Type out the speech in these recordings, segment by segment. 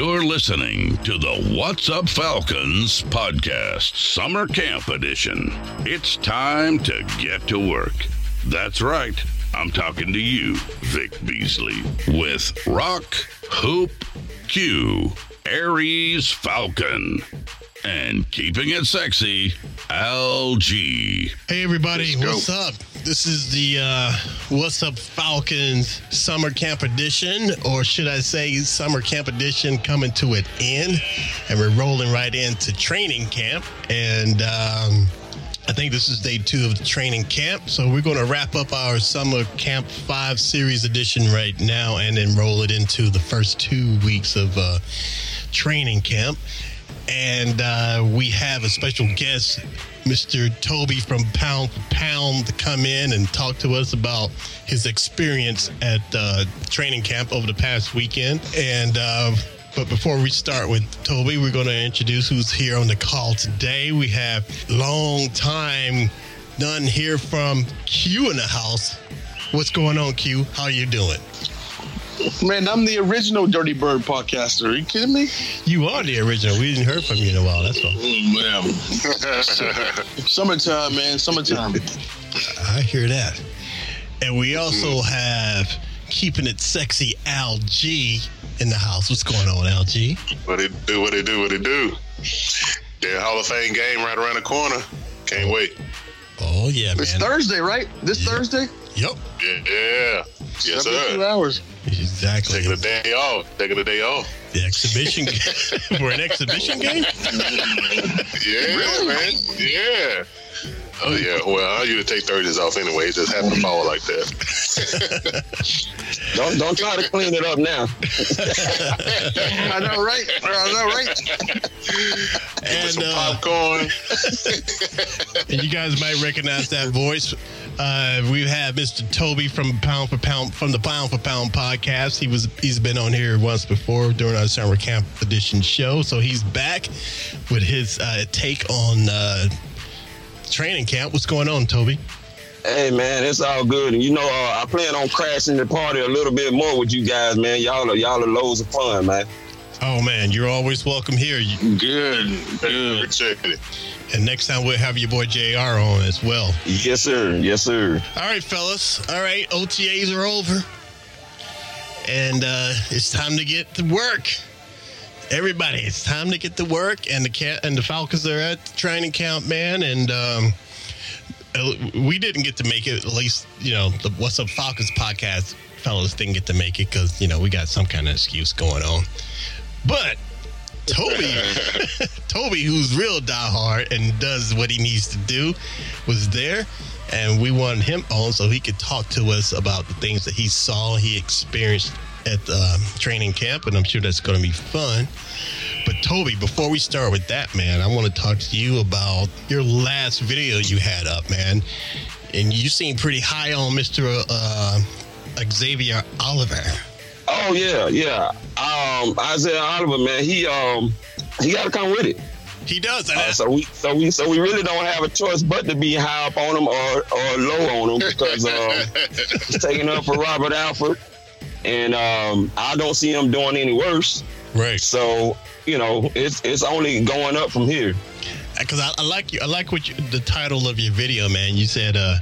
You're listening to the What's Up Falcons podcast, Summer Camp Edition. It's time to get to work. That's right. I'm talking to you, Vic Beasley, with Rock, Hoop, Q, Aries Falcon, and keeping it sexy, LG. Hey everybody, what's up? This is the uh, What's Up Falcons Summer Camp Edition, or should I say Summer Camp Edition coming to an end, and we're rolling right into training camp. And um, I think this is day two of the training camp, so we're going to wrap up our Summer Camp Five Series Edition right now, and then roll it into the first two weeks of uh, training camp. And uh, we have a special guest, Mr. Toby from Pound Pound, to come in and talk to us about his experience at uh, training camp over the past weekend. And uh, but before we start with Toby, we're going to introduce who's here on the call today. We have long time none here from Q in the house. What's going on, Q? How you doing? Man, I'm the original Dirty Bird podcaster. Are you kidding me? You are the original. We didn't hear from you in a while. That's all. Oh, man. summertime, man. Summertime. I hear that. And we also have keeping it sexy Al G in the house. What's going on, Al G? What it do? What it do? What it do? The Hall of Fame game right around the corner. Can't oh. wait. Oh yeah, It's. Thursday, right? This Yeah. Thursday? Yep. Yeah, yeah. Yes, Seventy-two sir. hours. Exactly. Taking the day off. Taking the day off. The exhibition for an exhibition game. Yeah, man. Yeah. Oh yeah. Well, I usually take Thursdays off anyway. It just happened to fall like that. Don't don't try to clean it up now. I know, right? I know, right? And, some uh, popcorn. and you guys might recognize that voice. Uh, we've had Mr. Toby from Pound for Pound from the Pound for Pound podcast. He was he's been on here once before during our summer camp edition show, so he's back with his uh, take on uh, training camp. What's going on, Toby? Hey man, it's all good. And you know, uh, I plan on crashing the party a little bit more with you guys, man. Y'all are y'all are loads of fun, man. Oh man, you're always welcome here. You, Good, good. Appreciate it. And next time we'll have your boy Jr. on as well. Yes, sir. Yes, sir. All right, fellas. All right, OTAs are over. And uh, it's time to get to work. Everybody, it's time to get to work. And the cat and the Falcons are at the training camp, man. And um, uh, we didn't get to make it. At least, you know, the What's Up Falcons podcast fellas didn't get to make it because you know we got some kind of excuse going on. But Toby, Toby, who's real diehard and does what he needs to do, was there, and we wanted him on so he could talk to us about the things that he saw, he experienced at the um, training camp, and I'm sure that's going to be fun. But Toby, before we start with that, man, I want to talk to you about your last video you had up, man, and you seem pretty high on Mister uh, Xavier Oliver. Oh yeah, yeah. Um, Isaiah Oliver, man, he um he got to come with it. He does. And Uh, so we so we so we really don't have a choice but to be high up on him or or low on him because um, he's taking up for Robert Alford, and um, I don't see him doing any worse. right. So you know, it's it's only going up from here. because I, I like you. I like what you, the title of your video, man. You said, uh,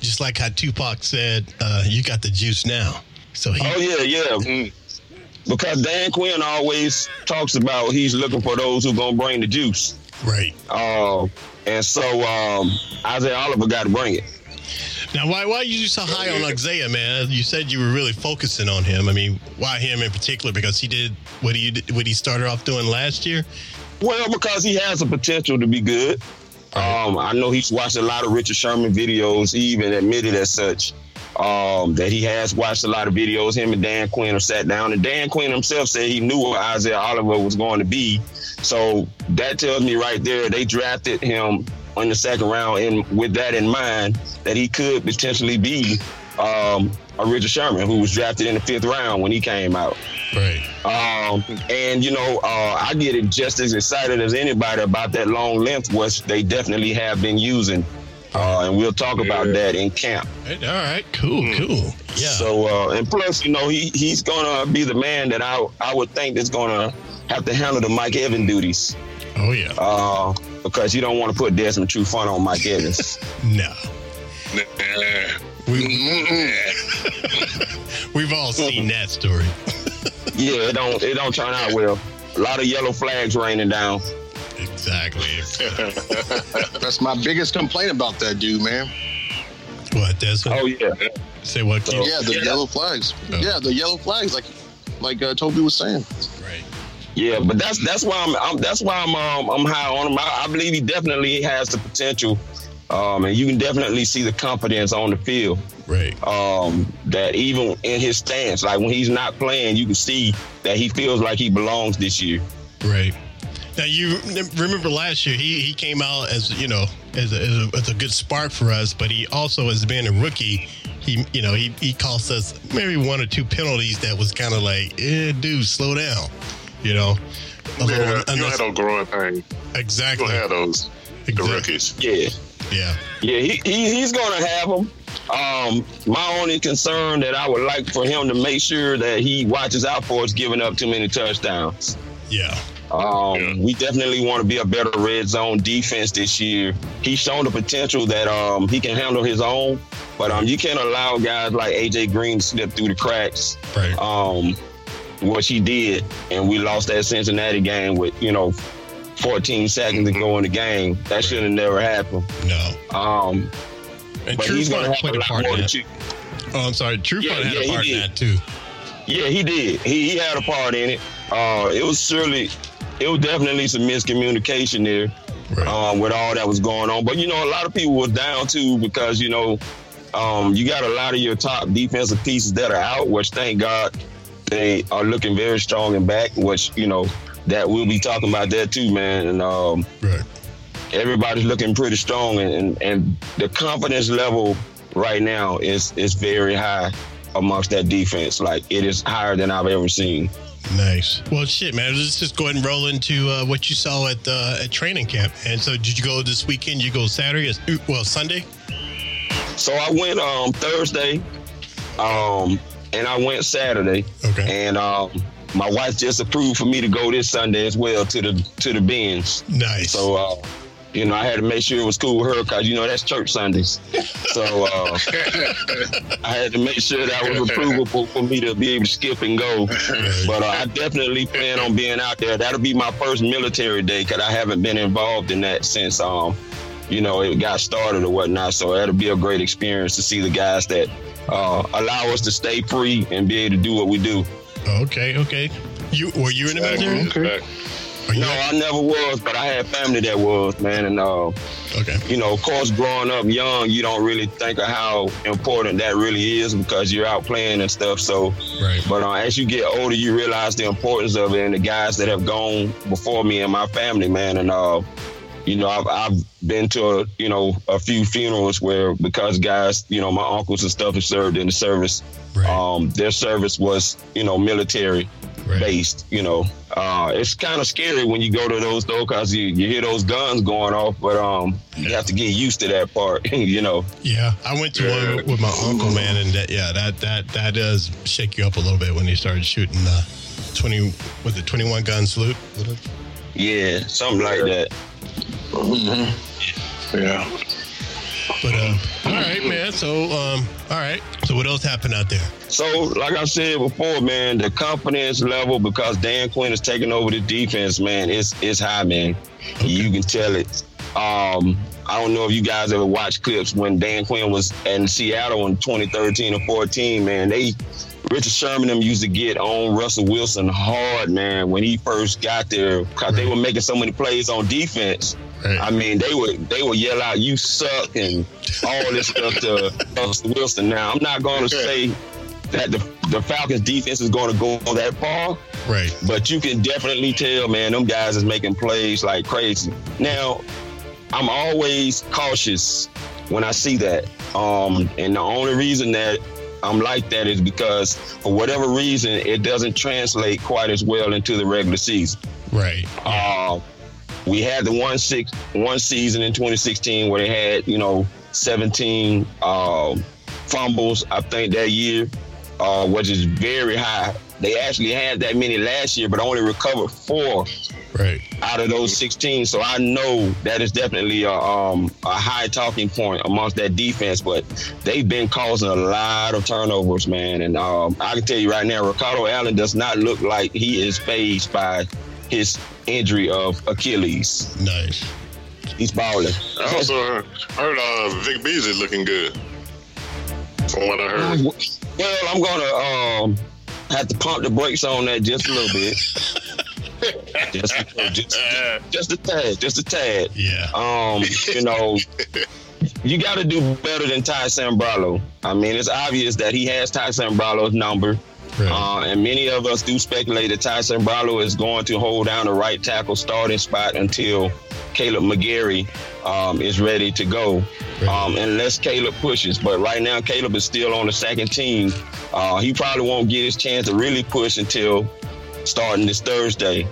just like how Tupac said, uh, "You got the juice now." So he, Oh yeah, yeah. Because Dan Quinn always talks about he's looking for those who gonna bring the juice. right Uh, and so um, Isaiah Oliver got to bring it. now, why why are you so high on Isaiah, man? You said you were really focusing on him. I mean, why him in particular? Because he did what he what he started off doing last year. Well, because he has the potential to be good. Um, I know he's watched a lot of Richard Sherman videos. He even admitted as such um, that he has watched a lot of videos. Him and Dan Quinn have sat down, and Dan Quinn himself said he knew what Isaiah Oliver was going to be. So that tells me right there they drafted him in the second round, and with that in mind, that he could potentially be um, a Richard Sherman, who was drafted in the fifth round when he came out. Right. Um, and you know, uh, I get it just as excited as anybody about that long length, which they definitely have been using. Uh, and we'll talk about that in camp. All right. Cool. Cool. Yeah. So, uh, and plus, you know, he he's gonna be the man that I I would think is gonna have to handle the Mike Evans duties. Oh yeah. Uh, because you don't want to put Desmond Trufant on Mike Evans. no. Nah. We've all seen that story. yeah, it don't it don't turn out well. A lot of yellow flags raining down. Exactly. That's my biggest complaint about that dude, man. What, Desmond? Oh yeah. Say what? Keith? Yeah, the Yeah. yellow flags. Oh. Yeah, the yellow flags, like like uh, Toby was saying. Right. Yeah, but that's that's why I'm, I'm that's why I'm um, I'm high on him. I, I believe he definitely has the potential, um, and you can definitely see the confidence on the field. Right. Um, that even in his stance, like when he's not playing, you can see that he feels like he belongs this year. Right. Now you remember last year he, he came out as you know as a, as, a, as a good spark for us, but he also as being a rookie, he you know he, he cost us maybe one or two penalties that was kind of like, eh, dude, slow down, you know. A Yeah, little you don't unnecess- those growing pains. Exactly. don't have those. The Exactly. rookies. Yeah, Yeah. yeah, he, he he's gonna have them. Um, my only concern that I would like for him to make sure that he watches out for is giving up too many touchdowns. Yeah. Um, Yeah. We definitely want to be a better red zone defense this year. He's shown the potential that um, he can handle his own, but um, you can't allow guys like AJ Green to slip through the cracks, Right. um, which he did, and we lost that Cincinnati game with you know 14 seconds to go in the game. That should have never happened. no. Um, And but he's going to have a lot part more in to that. chew. Oh, I'm sorry. True Yeah, had yeah, a part in that too. Yeah, he did. He, he had a part in it. Uh, it was surely, it was definitely some miscommunication there. Right. um, with all that was going on. But you know, a lot of people were down too because you know, um, you got a lot of your top defensive pieces that are out, which thank God they are looking very strong and back. Which you know, that we'll be talking about that too, man. And um, right. everybody's looking pretty strong, and, and and the confidence level right now is is very high amongst that defense. Like it is higher than I've ever seen. Nice. Well, shit, man. Let's just go ahead and roll into uh, what you saw at uh, at training camp. And so, did you go this weekend? You go Saturday? Well, Sunday. So I went um Thursday, um, and I went Saturday. Okay. And um, my wife just approved for me to go this Sunday as well to the to the bins. Nice. So uh, you know, I had to make sure it was cool with her because you know that's church Sundays. So uh, I had to make sure that was approvable for me to be able to skip and go. But uh, I definitely plan on being out there. That'll be my first military day because I haven't been involved in that since um, you know, it got started or whatnot. So that'll be a great experience to see the guys that uh, allow us to stay free and be able to do what we do. okay. Okay. You were you in the military? Okay. No, I never was, but I had family that was, man. And, uh, okay. you know, of course, growing up young, you don't really think of how important that really is because you're out playing and stuff. So, Right. but uh, as you get older, you realize the importance of it and the guys that have gone before me and my family, man. And, uh, you know, I've, I've been to, a, you know, a few funerals where because guys, you know, my uncles and stuff have served in the service, Right. um, their service was, you know, military Right. based. You know, uh, it's kind of scary when you go to those though, cause you, you hear those guns going off, but um, you have to get used to that part. you know, Yeah, I went to Yeah. one with my uncle, man, and that yeah, that that that does shake you up a little bit when he started shooting uh, twenty was it twenty one gun salute? yeah, something like that. Yeah. But uh, all right, man. So um, all right. So what else happened out there? So, like I said before, man, the confidence level because Dan Quinn is taking over the defense, man, it's it's high, man. You can tell it. Um, I don't know if you guys ever watched clips when Dan Quinn was in Seattle in 2013 or 14, man. They Richard Sherman them used to get on Russell Wilson hard, man, when he first got there, because they were making so many plays on defense. Right. I mean, they would they would yell out, "You suck," and all this stuff to Russell Wilson. Now, I'm not going to say that the, the Falcons defense is going to go that far, Right. but you can definitely tell, man, them guys is making plays like crazy. Now, I'm always cautious when I see that. Um, and the only reason that I'm like that is because for whatever reason, it doesn't translate quite as well into the regular season. Right. Uh, we had the one six one season in 2016 where they had you know 17 um, fumbles. I think that year, uh, which is very high. They actually had that many last year, but only recovered four Right. out of those 16. So I know that is definitely a, um, a high talking point amongst that defense. But they've been causing a lot of turnovers, man. And um, I can tell you right now, Ricardo Allen does not look like he is phased by his injury of Achilles. Nice. He's balling. I also heard, heard uh, Vic Beasley looking good. From what I heard. Well, I'm gonna um, have to pump the brakes on that just a little bit. just, just, just a tad, just a tad. Yeah. Um, you know, you got to do better than Ty Sambrailo. I mean, it's obvious that he has Ty Sambrailo's number. Right. Uh, and many of us do speculate that Ty Sambrailo is going to hold down the right tackle starting spot until Kaleb McGary um, is ready to go, Right. um, unless Kaleb pushes. But right now, Kaleb is still on the second team. Uh, he probably won't get his chance to really push until starting this Thursday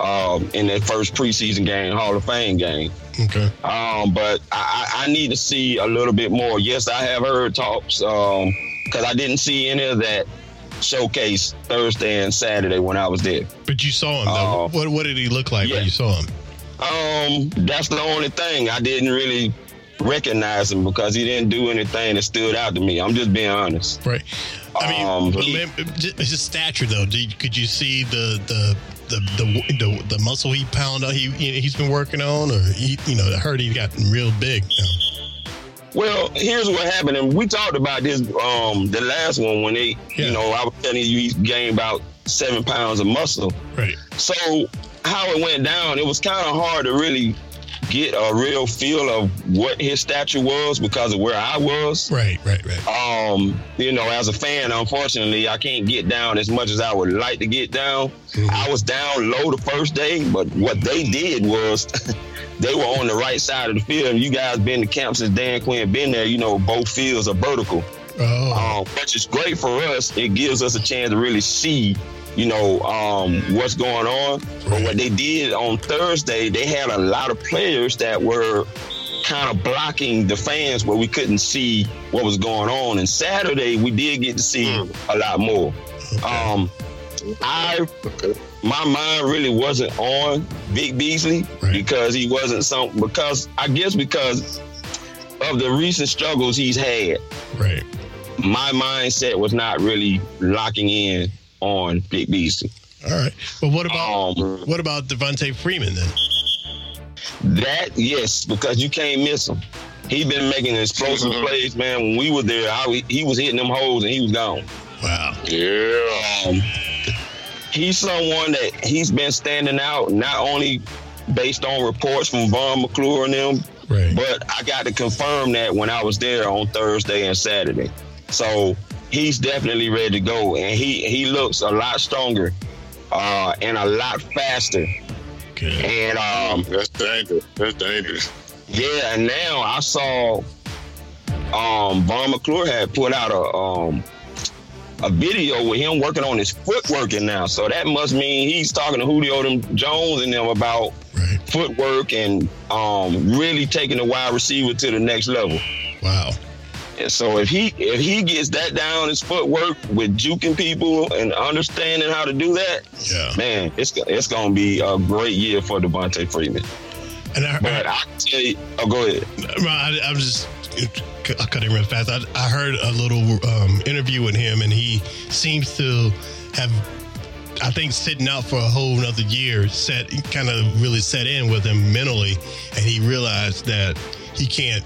um, in that first preseason game, Hall of Fame game. okay. Um, but I, I need to see a little bit more. Yes, I have heard talks because I didn't see any of that showcase Thursday and Saturday when I was there. But you saw him though. Uh, what What did he look like yeah. when you saw him? Um, that's the only thing I didn't really recognize him because he didn't do anything that stood out to me. I'm just being honest. Right. I mean, Um, he- his stature though. Did, could you see the the the the, the, the muscle he pound? He he's been working on, or he, you know, I heard he gotten real big. now. Well, here's what happened, and we talked about this um the last one when they, Yeah. you know, I was telling you he gained about seven pounds of muscle. Right. So how it went down, it was kind of hard to really get a real feel of what his stature was because of where I was. Right. Right. Right. Um, you know, as a fan, unfortunately, I can't get down as much as I would like to get down. I was down low the first day, but what they did was they were on the right side of the field. And You guys been to camp since Dan Quinn been there. You know, both fields are vertical Oh. um, which is great for us. It gives us a chance to really see, you know, um, what's going on. But what they did on Thursday, they had a lot of players that were kind of blocking the fans where we couldn't see what was going on. And Saturday, we did get to see a lot more. Um, I my mind really wasn't on Vic Beasley Right. because he wasn't some because I guess because of the recent struggles he's had right. my mindset was not really locking in on Vic Beasley. All right. But what about Um, what about Devonta Freeman then? that yes, because you can't miss him. He been making explosive Mhm. plays, man. When we were there, I, he was hitting them holes and he was gone. Wow. Yeah. Um, he's someone that he's been standing out not only based on reports from Vaughn McClure and them, Right. but I got to confirm that when I was there on Thursday and Saturday. So he's definitely ready to go, and he he looks a lot stronger uh, and a lot faster. Good. And um, That's dangerous. That's dangerous. yeah, and now I saw um, Vaughn McClure had put out a um, a video with him working on his footwork and now. So that must mean he's talking to Julio them Jones and them about Right. footwork and um, really taking the wide receiver to the next level. Wow. And so if he if he gets that down his footwork with juking people and understanding how to do that, Yeah. man, it's it's gonna be a great year for Devonta Freeman. And I, But I can tell you, oh, go ahead. I, I was just I cut him real fast. I, I heard a little um, interview with him, and he seems to have, I think, sitting out for a whole another year. Set kind of really set in with him mentally, and he realized that he can't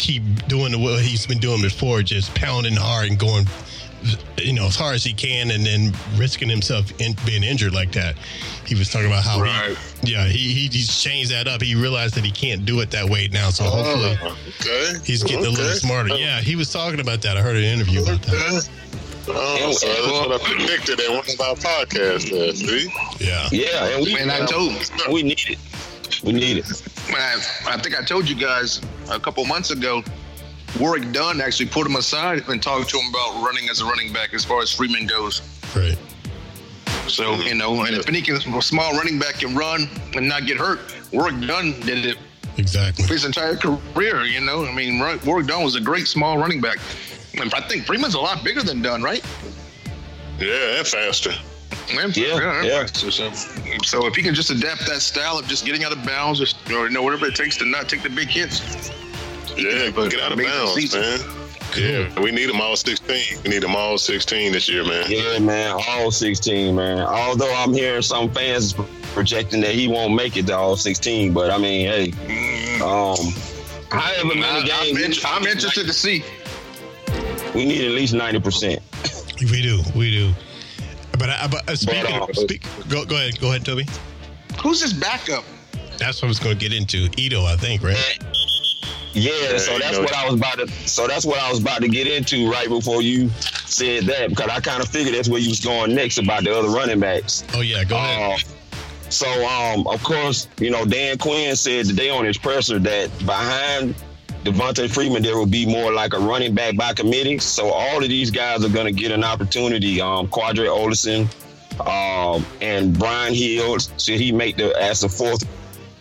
keep doing the what he's been doing before, just pounding hard and going you know, as hard as he can, and then risking himself in, being injured like that. He was talking about how Right. he, yeah, he, he he's changed that up. He realized that he can't do it that way now. So oh, hopefully Oh, okay. he's getting a little smarter. Yeah, he was talking about that. I heard an interview about that. Oh, so that's what I predicted in one of our podcasts. There, see? Yeah, Yeah, and we Man, I told we need it. We need it. I, I think I told you guys a couple months ago. Warrick Dunn actually pulled him aside and talked to him about running as a running back as far as Freeman goes. right. So mm-hmm. you know, and if any can, small running back can run and not get hurt, Warrick Dunn did it Exactly. his entire career. You know, I mean, Warrick Dunn was a great small running back. And I think Freeman's a lot bigger than Dunn, right? Yeah, and faster. Yeah, yeah. So, so, so if he can just adapt that style of just getting out of bounds, or, or you know whatever it takes to not take the big hits. Yeah, But get out of bounds, season. man. Yeah, we need them all 16. We need them all 16 this year, man. Yeah, man, all 16, man. Although I'm hearing some fans projecting that he won't make it to all 16, but I mean, hey, um, however many I, I'm, games, in- I'm interested to see. we need at least 90%. We do, we do. But, I, but uh, speaking, uh, speak, go, go ahead, go ahead, Toby. Who's his backup? That's what I was going to get into. Ito, I think, right? Yeah, so that's what I was about to. So that's what I was about to get into right before you said that because I kind of figured that's where you was going next about the other running backs. Oh yeah, go ahead. Um, so, um, of course, you know, Dan Quinn said today on his presser that behind Devonta Freeman, there will be more like a running back by committee. So all of these guys are going to get an opportunity. Um, Qadree Ollison um, and Brian Hill, should he make the as the fourth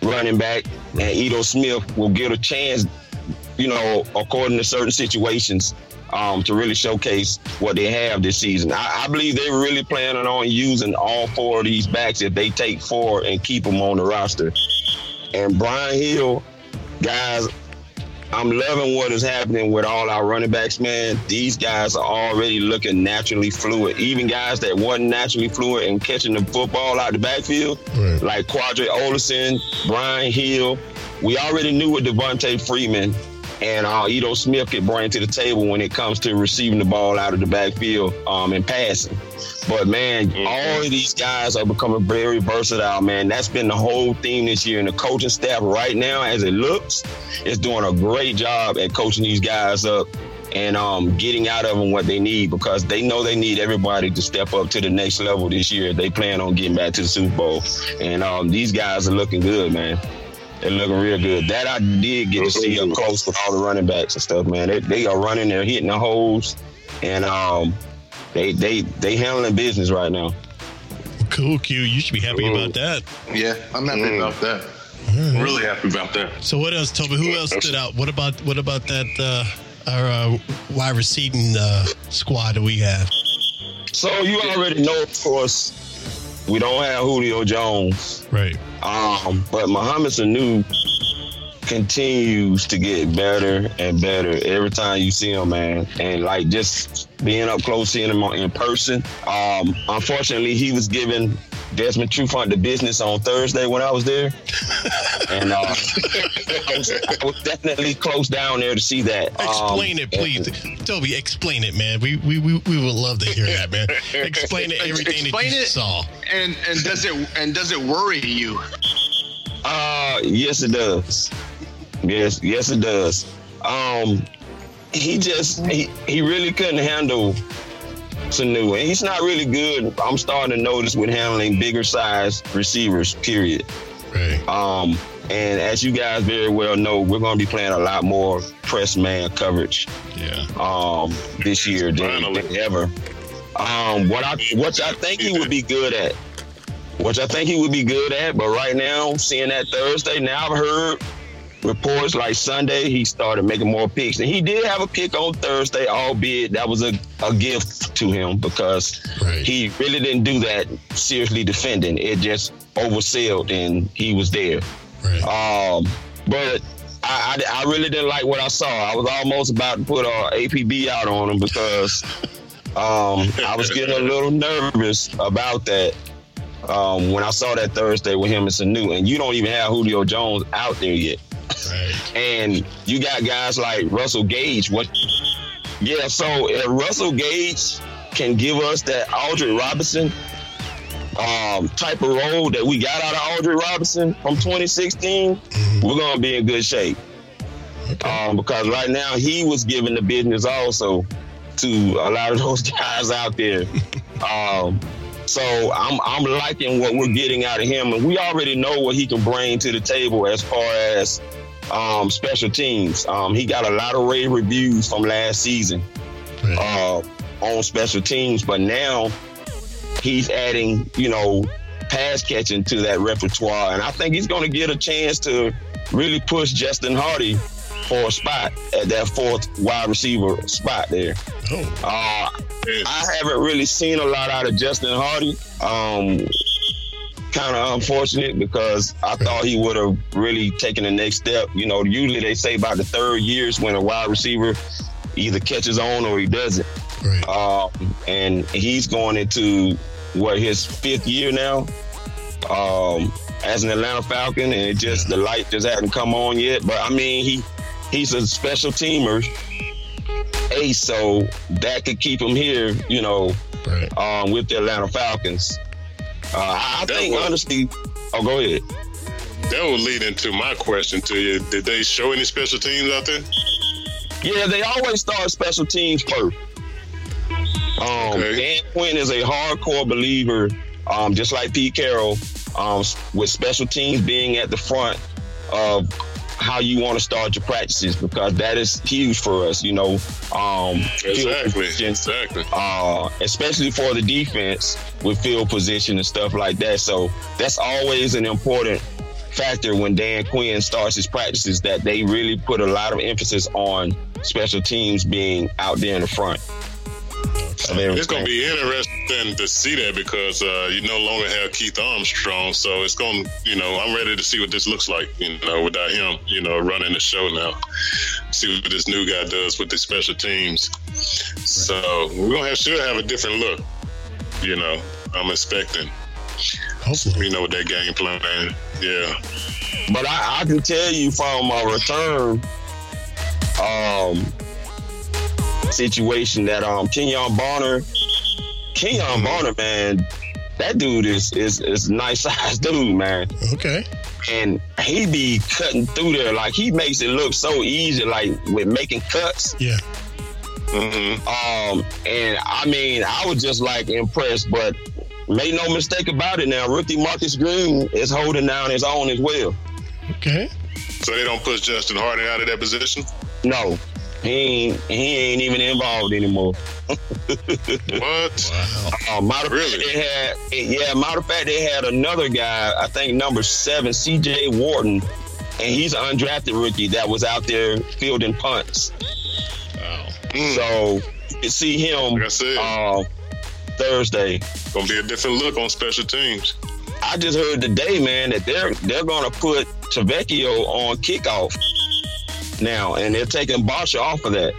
running back, and Ito Smith will get a chance, you know, according to certain situations, um, to really showcase what they have this season. I, I believe they're really planning on using all four of these backs if they take four and keep them on the roster. And Brian Hill, guys, I'm loving what is happening with all our running backs, man. These guys are already looking naturally fluid. Even guys that wasn't naturally fluid and catching the football out the backfield, Right. like Qadree Ollison, Brian Hill. We already knew what Devonta Freeman and uh, Ito Smith could bring to the table when it comes to receiving the ball out of the backfield um, and passing. But man, all of these guys are becoming very versatile, man. That's been the whole theme this year. And the coaching staff right now, as it looks, is doing a great job at coaching these guys up and um, getting out of them what they need because they know they need everybody to step up to the next level this year. They plan on getting back to the Super Bowl. And um, these guys are looking good, man. They're looking real good. That I did get to see up close with all the running backs and stuff, man. They, they are running, they're hitting the holes, and um, they they they handling business right now. Cool, Q. You should be happy about that. Yeah, I'm happy Mm. about that. Really happy about that. So what else, Toby? Who else stood out? What about what about that uh, our uh, wide receiving uh, squad that we have? So you already know, of course, we don't have Julio Jones, Right. um, but Mohamed Sanu continues to get better and better every time you see him, man. And like just being up close, seeing him in person. Um, unfortunately, he was given Desmond Trufant the business on Thursday when I was there, and uh, I, was, I was definitely close down there to see that. Um, Explain it, please, Toby. Explain it, man. We we we, we would love to hear that, man. Explain it, everything Explain that you it. saw. And and does it and does it worry you? Uh, yes, it does. Yes, yes, it does. Um, he just he, he really couldn't handle Sanu, and he's not really good. I'm starting to notice with handling bigger size receivers. Period. Right. Um, and as you guys very well know, we're going to be playing a lot more press man coverage Yeah. um, this year than, than ever. Um, what I what I think he would be good at, which I think he would be good at, but right now, seeing that Thursday, now I've heard reports like Sunday he started making more picks, and he did have a pick on Thursday, albeit that was a, a gift to him because Right. he really didn't do that seriously defending. It just oversailed, and he was there. Right. Um, but I, I, I really didn't like what I saw. I was almost about to put uh, APB out on him because um, I was getting a little nervous about that um, when I saw that Thursday with him and Sanu. And you don't even have Julio Jones out there yet. Right. And you got guys like Russell Gage. What? Yeah, so if Russell Gage can give us that Aldrick Robinson um, type of role that we got out of Aldrick Robinson from 2016, we're gonna be in good shape. Um, because right now he was giving the business also to a lot of those guys out there. um, so I'm I'm liking what we're getting out of him, and we already know what he can bring to the table as far as um, special teams. Um, he got a lot of rave reviews from last season uh, on special teams, but now he's adding, you know, pass catching to that repertoire, and I think he's going to get a chance to really push Justin Hardy for a spot at that fourth wide receiver spot there. Oh. Uh, I haven't really seen a lot out of Justin Hardy. Um, kind of unfortunate because I thought he would have really taken the next step. You know, usually they say about the third years when a wide receiver either catches on or he doesn't. Right. Um, and he's going into what his fifth year now um, as an Atlanta Falcon, and it just the light just hasn't come on yet. But I mean, he he's a special teamer ace, so that could keep him here. You know, Right. um, with the Atlanta Falcons. Uh, I think was- honestly. Oh, go ahead. That would lead into my question to you. Did they show any special teams out there? Yeah, they always start special teams first. Um, Okay. Dan Quinn is a hardcore believer, um, just like Pete Carroll, um, with special teams being at the front of how you want to start your practices because that is huge for us. You know, um, field Exactly. position, Exactly. uh, especially for the defense with field position and stuff like that. So that's always an important factor when Dan Quinn starts his practices that they really put a lot of emphasis on special teams being out there in the front. It's going to be interesting to see that because uh, you no longer have Keith Armstrong. So it's going to, you know, I'm ready to see what this looks like, you know, without him, you know, running the show now. See what this new guy does with the special teams. So we're going to have, should have a different look, you know, I'm expecting, Hopefully. you know, with that game plan. Yeah. But I, I can tell you from my return um, situation that um, Kenjon Barner, Kenjon Barner, man, that dude is is is nice sized dude, man. Okay. And he be cutting through there like he makes it look so easy, like with making cuts. Yeah. hmm Um, and I mean, I was just like impressed, but make no mistake about it now, rookie Marcus Green is holding down his own as well. Okay. So they don't push Justin Hardy out of that position? No, he ain't, he ain't even involved anymore. What? Wow. Uh, matter of Really? fact, they had yeah. Matter of fact, they had another guy. I think number seven, C.J. Worton, and he's an undrafted rookie that was out there fielding punts. Wow. Mm. So you see him Like I said. uh, Thursday. Gonna be a different look on special teams. I just heard today, man, that they're they're gonna put Tavecchio on kickoff now, and they're taking Bosher off of that.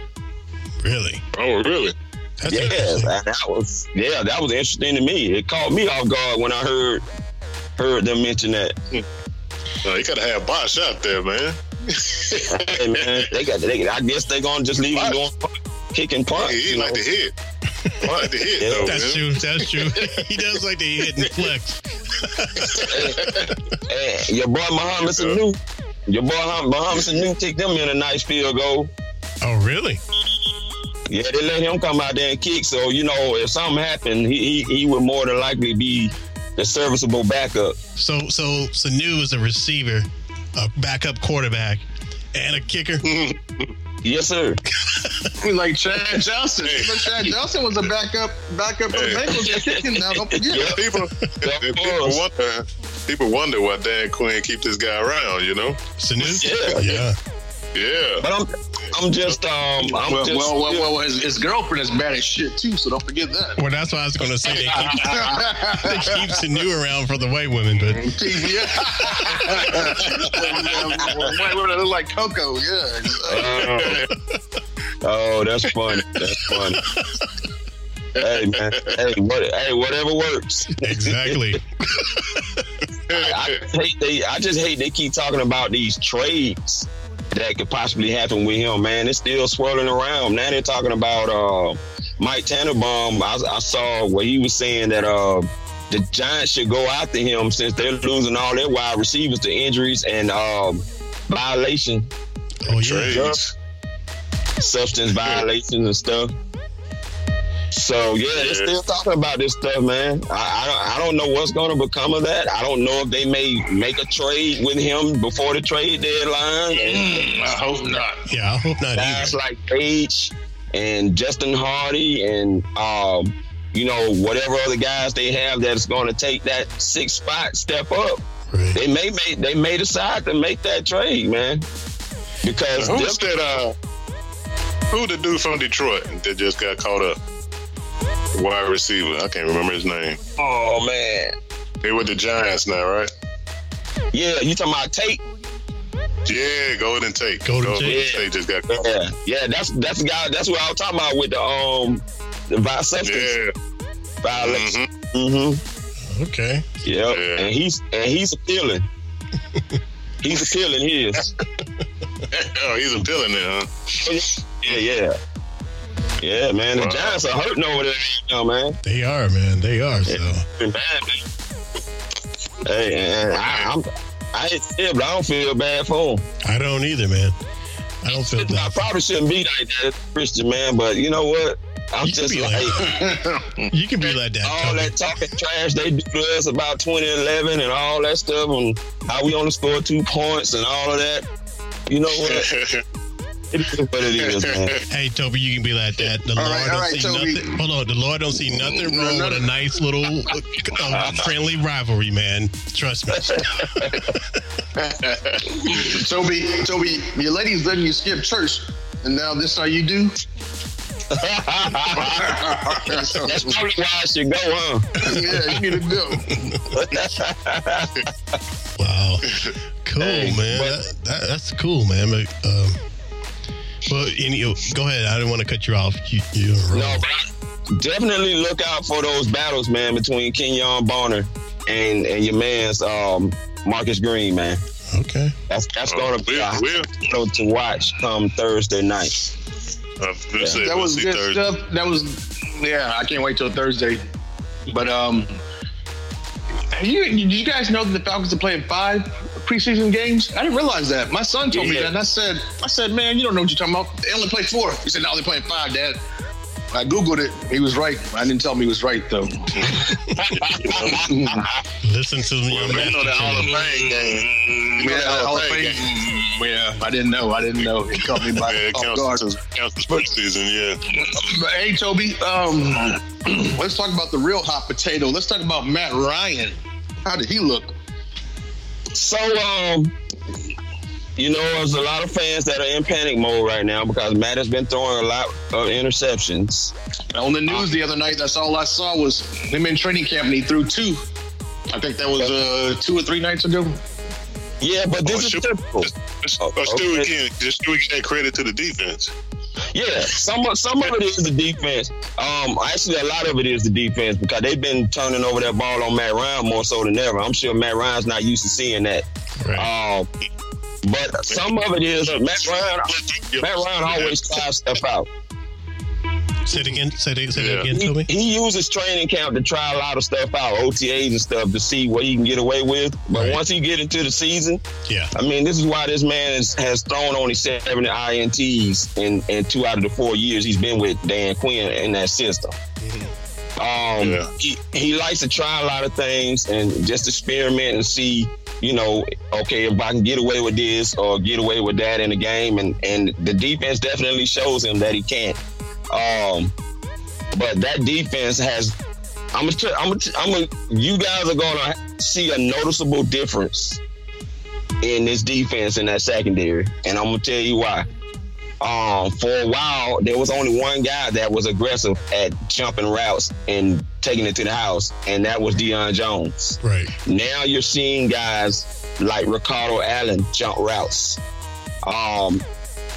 Really? Oh, really? That's yeah, that, that was yeah, that was interesting to me. It caught me off guard when I heard heard them mention that. Hmm. No, you gotta have Bosch out there, man. Hey man, they got they, I guess they're gonna just leave him going kicking punts. he you like know? to hit. Like to hit, Yeah. though, That's man. true. That's true. he does like to hit and flex. Hey, your boy Mohamed Sanu, your boy Mohamed Sanu kicked them in a nice field goal. Oh, really? Yeah, they let him come out there and kick. So you know, if something happened, he he, he would more than likely be the serviceable backup. So, so Sanu is a receiver, a backup quarterback, and a kicker. Yes, sir. like Chad Johnson. Even Chad Johnson was a backup backup for the Bengals. They're kicking now. Don't forget. Yeah, people, people wonder, people wonder why Dan Quinn keep this guy around. You know? Sanu? Yeah. Yeah. Yeah. But I'm I'm just um I'm Well, just well, well, well, his, his girlfriend is bad as shit too, so don't forget that. Well, that's what I was going to say. They keep, they keep Sanu around for the white women, but yeah. White women that look like Coco, yeah. oh that's fun. That's fun. hey man, hey what hey whatever works. exactly. I hate they I just hate they keep talking about these trades that could possibly happen with him, man. It's still swirling around. Now they're talking about uh Mike Tannenbaum, I, I saw where he was saying that uh, the Giants should go after him since they're losing all their wide receivers to injuries and um, violation, Oh yeah. Trades. substance violations and stuff. So yeah, they're still talking about this stuff, man. I, I don't- I don't know what's going to become of that. I don't know if they may make a trade with him before the trade deadline. Mm, I hope not. Yeah, I hope not guys either. like Page and Justin Hardy and um, you know whatever other guys they have that's going to take that six spot step up. Right. They may make they may decide to make that trade, man, because Who's that? Uh, who the dude from Detroit that just got caught up? Wide receiver. I can't remember his name. oh man, They with the Giants now, right? yeah, you talking about Tate? Yeah, Golden Tate. Golden Golden Tate. Tate just got caught. Yeah, yeah, that's that's the guy. That's what I was talking about with the um the vi- substance Yeah. violation. Mhm. Mm-hmm. Okay. Yep. Yeah. and he's and he's appealing. he's appealing his. Oh, he's appealing there, huh? Yeah, yeah. Yeah, man. The. Giants are hurting over there, you know, man. They are, man. They are. So Been bad, man. Hey, and I, I'm, I ain't still, but I don't feel bad for him. I don't either, man. I don't feel I probably shouldn't be like that, Christian, man. But you know what? I'm You just like, like You can be like that. all Toby. that talking trash they do to us about 2011 and all that stuff, and how we only scored two points and all of that. You know what? It is what it is, man. Hey, Toby, you can be like that. The All Lord right, don't all right, see Toby. nothing. Hold on, the Lord don't see nothing No, wrong no, with a nice little uh, friendly rivalry, man. Trust me. Toby, Toby, your lady's letting you skip church, and now this how you do? That's probably why I should go, huh? yeah, you need to go. Wow, cool, Hey, man. but- That, that, that's cool, man. But, um, well, any, go ahead. I didn't want to cut you off. You, you're in a row. No, definitely look out for those battles, man, between Kenjon Barner and and your man's um, Marcus Green, man. Okay. That's that's going to be we'll- a we'll- to watch come Thursday night. Uh, we'll That we'll was good Thursday. stuff. That was, yeah. I can't wait till Thursday. But um, you did you guys know that the Falcons are playing five preseason games? I didn't realize that. My son told me Yeah. that, and I said, I said, man, you don't know what you're talking about. They only play four. He said, no, they're playing five, Dad. I googled it. He was right. I didn't tell him he was right though. Listen to me. Well, you know that Hall of Fame game. You know Yeah, that Hall of Fame. game. Yeah, I didn't know. I didn't know. It caught me by Yeah, it off counts guard. as, counts as preseason, yeah. But hey, Toby, um, let's talk about the real hot potato. Let's talk about Matt Ryan. How did he look? So, um, you know, there's a lot of fans that are in panic mode right now because Matt has been throwing a lot of interceptions. On the news the other night, that's all I saw was him in training camp, and he threw two. I think that was uh, two or three nights ago. Yeah, but this Oh, is shoot. typical. Just, Oh, oh, still, we okay. can't, just still we can't credit to the defense. Yeah, some of, some of it is the defense. Um, actually, a lot of it is the defense because they've been turning over that ball on Matt Ryan more so than ever. I'm sure Matt Ryan's not used to seeing that. Right. Um, but some of it is Matt Ryan. Matt Ryan always tries stuff out. Say it again. Say it, say it again, He, Toby. he uses training camp to try a lot of stuff out, OTAs and stuff, to see what he can get away with. But Right. once he get into the season, Yeah. I mean, this is why this man is, has thrown only seven INTs in, in two out of the four years he's been with Dan Quinn in that system. Um, Yeah. he, he likes to try a lot of things and just experiment and see, you know, okay, if I can get away with this or get away with that in the game. And, and the defense definitely shows him that he can't. Um, but that defense has, I'm gonna, t- I'm gonna, t- I'm gonna, you guys are gonna see a noticeable difference in this defense in that secondary, and I'm gonna tell you why. Um, for a while, there was only one guy that was aggressive at jumping routes and taking it to the house, and that was Deion Jones. Right. Now you're seeing guys like Ricardo Allen jump routes um,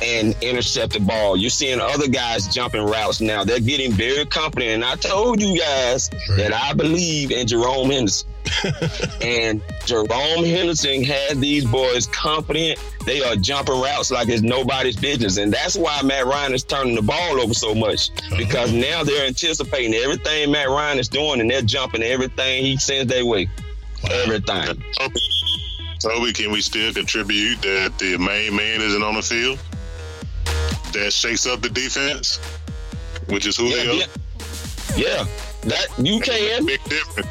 and intercept the ball. You're seeing other guys jumping routes now. They're getting very confident. And I told you guys Right. that I believe in Jerome Henderson. and Jerome Henderson had these boys confident. They are jumping routes like it's nobody's business. And that's why Matt Ryan is turning the ball over so much. Uh-huh. Because now they're anticipating everything Matt Ryan is doing and they're jumping everything he sends their way. Everything. Toby, can we still contribute that the main man isn't on the field? That shakes up the defense, which is Julio. Yeah, yeah. yeah that you can. Big difference.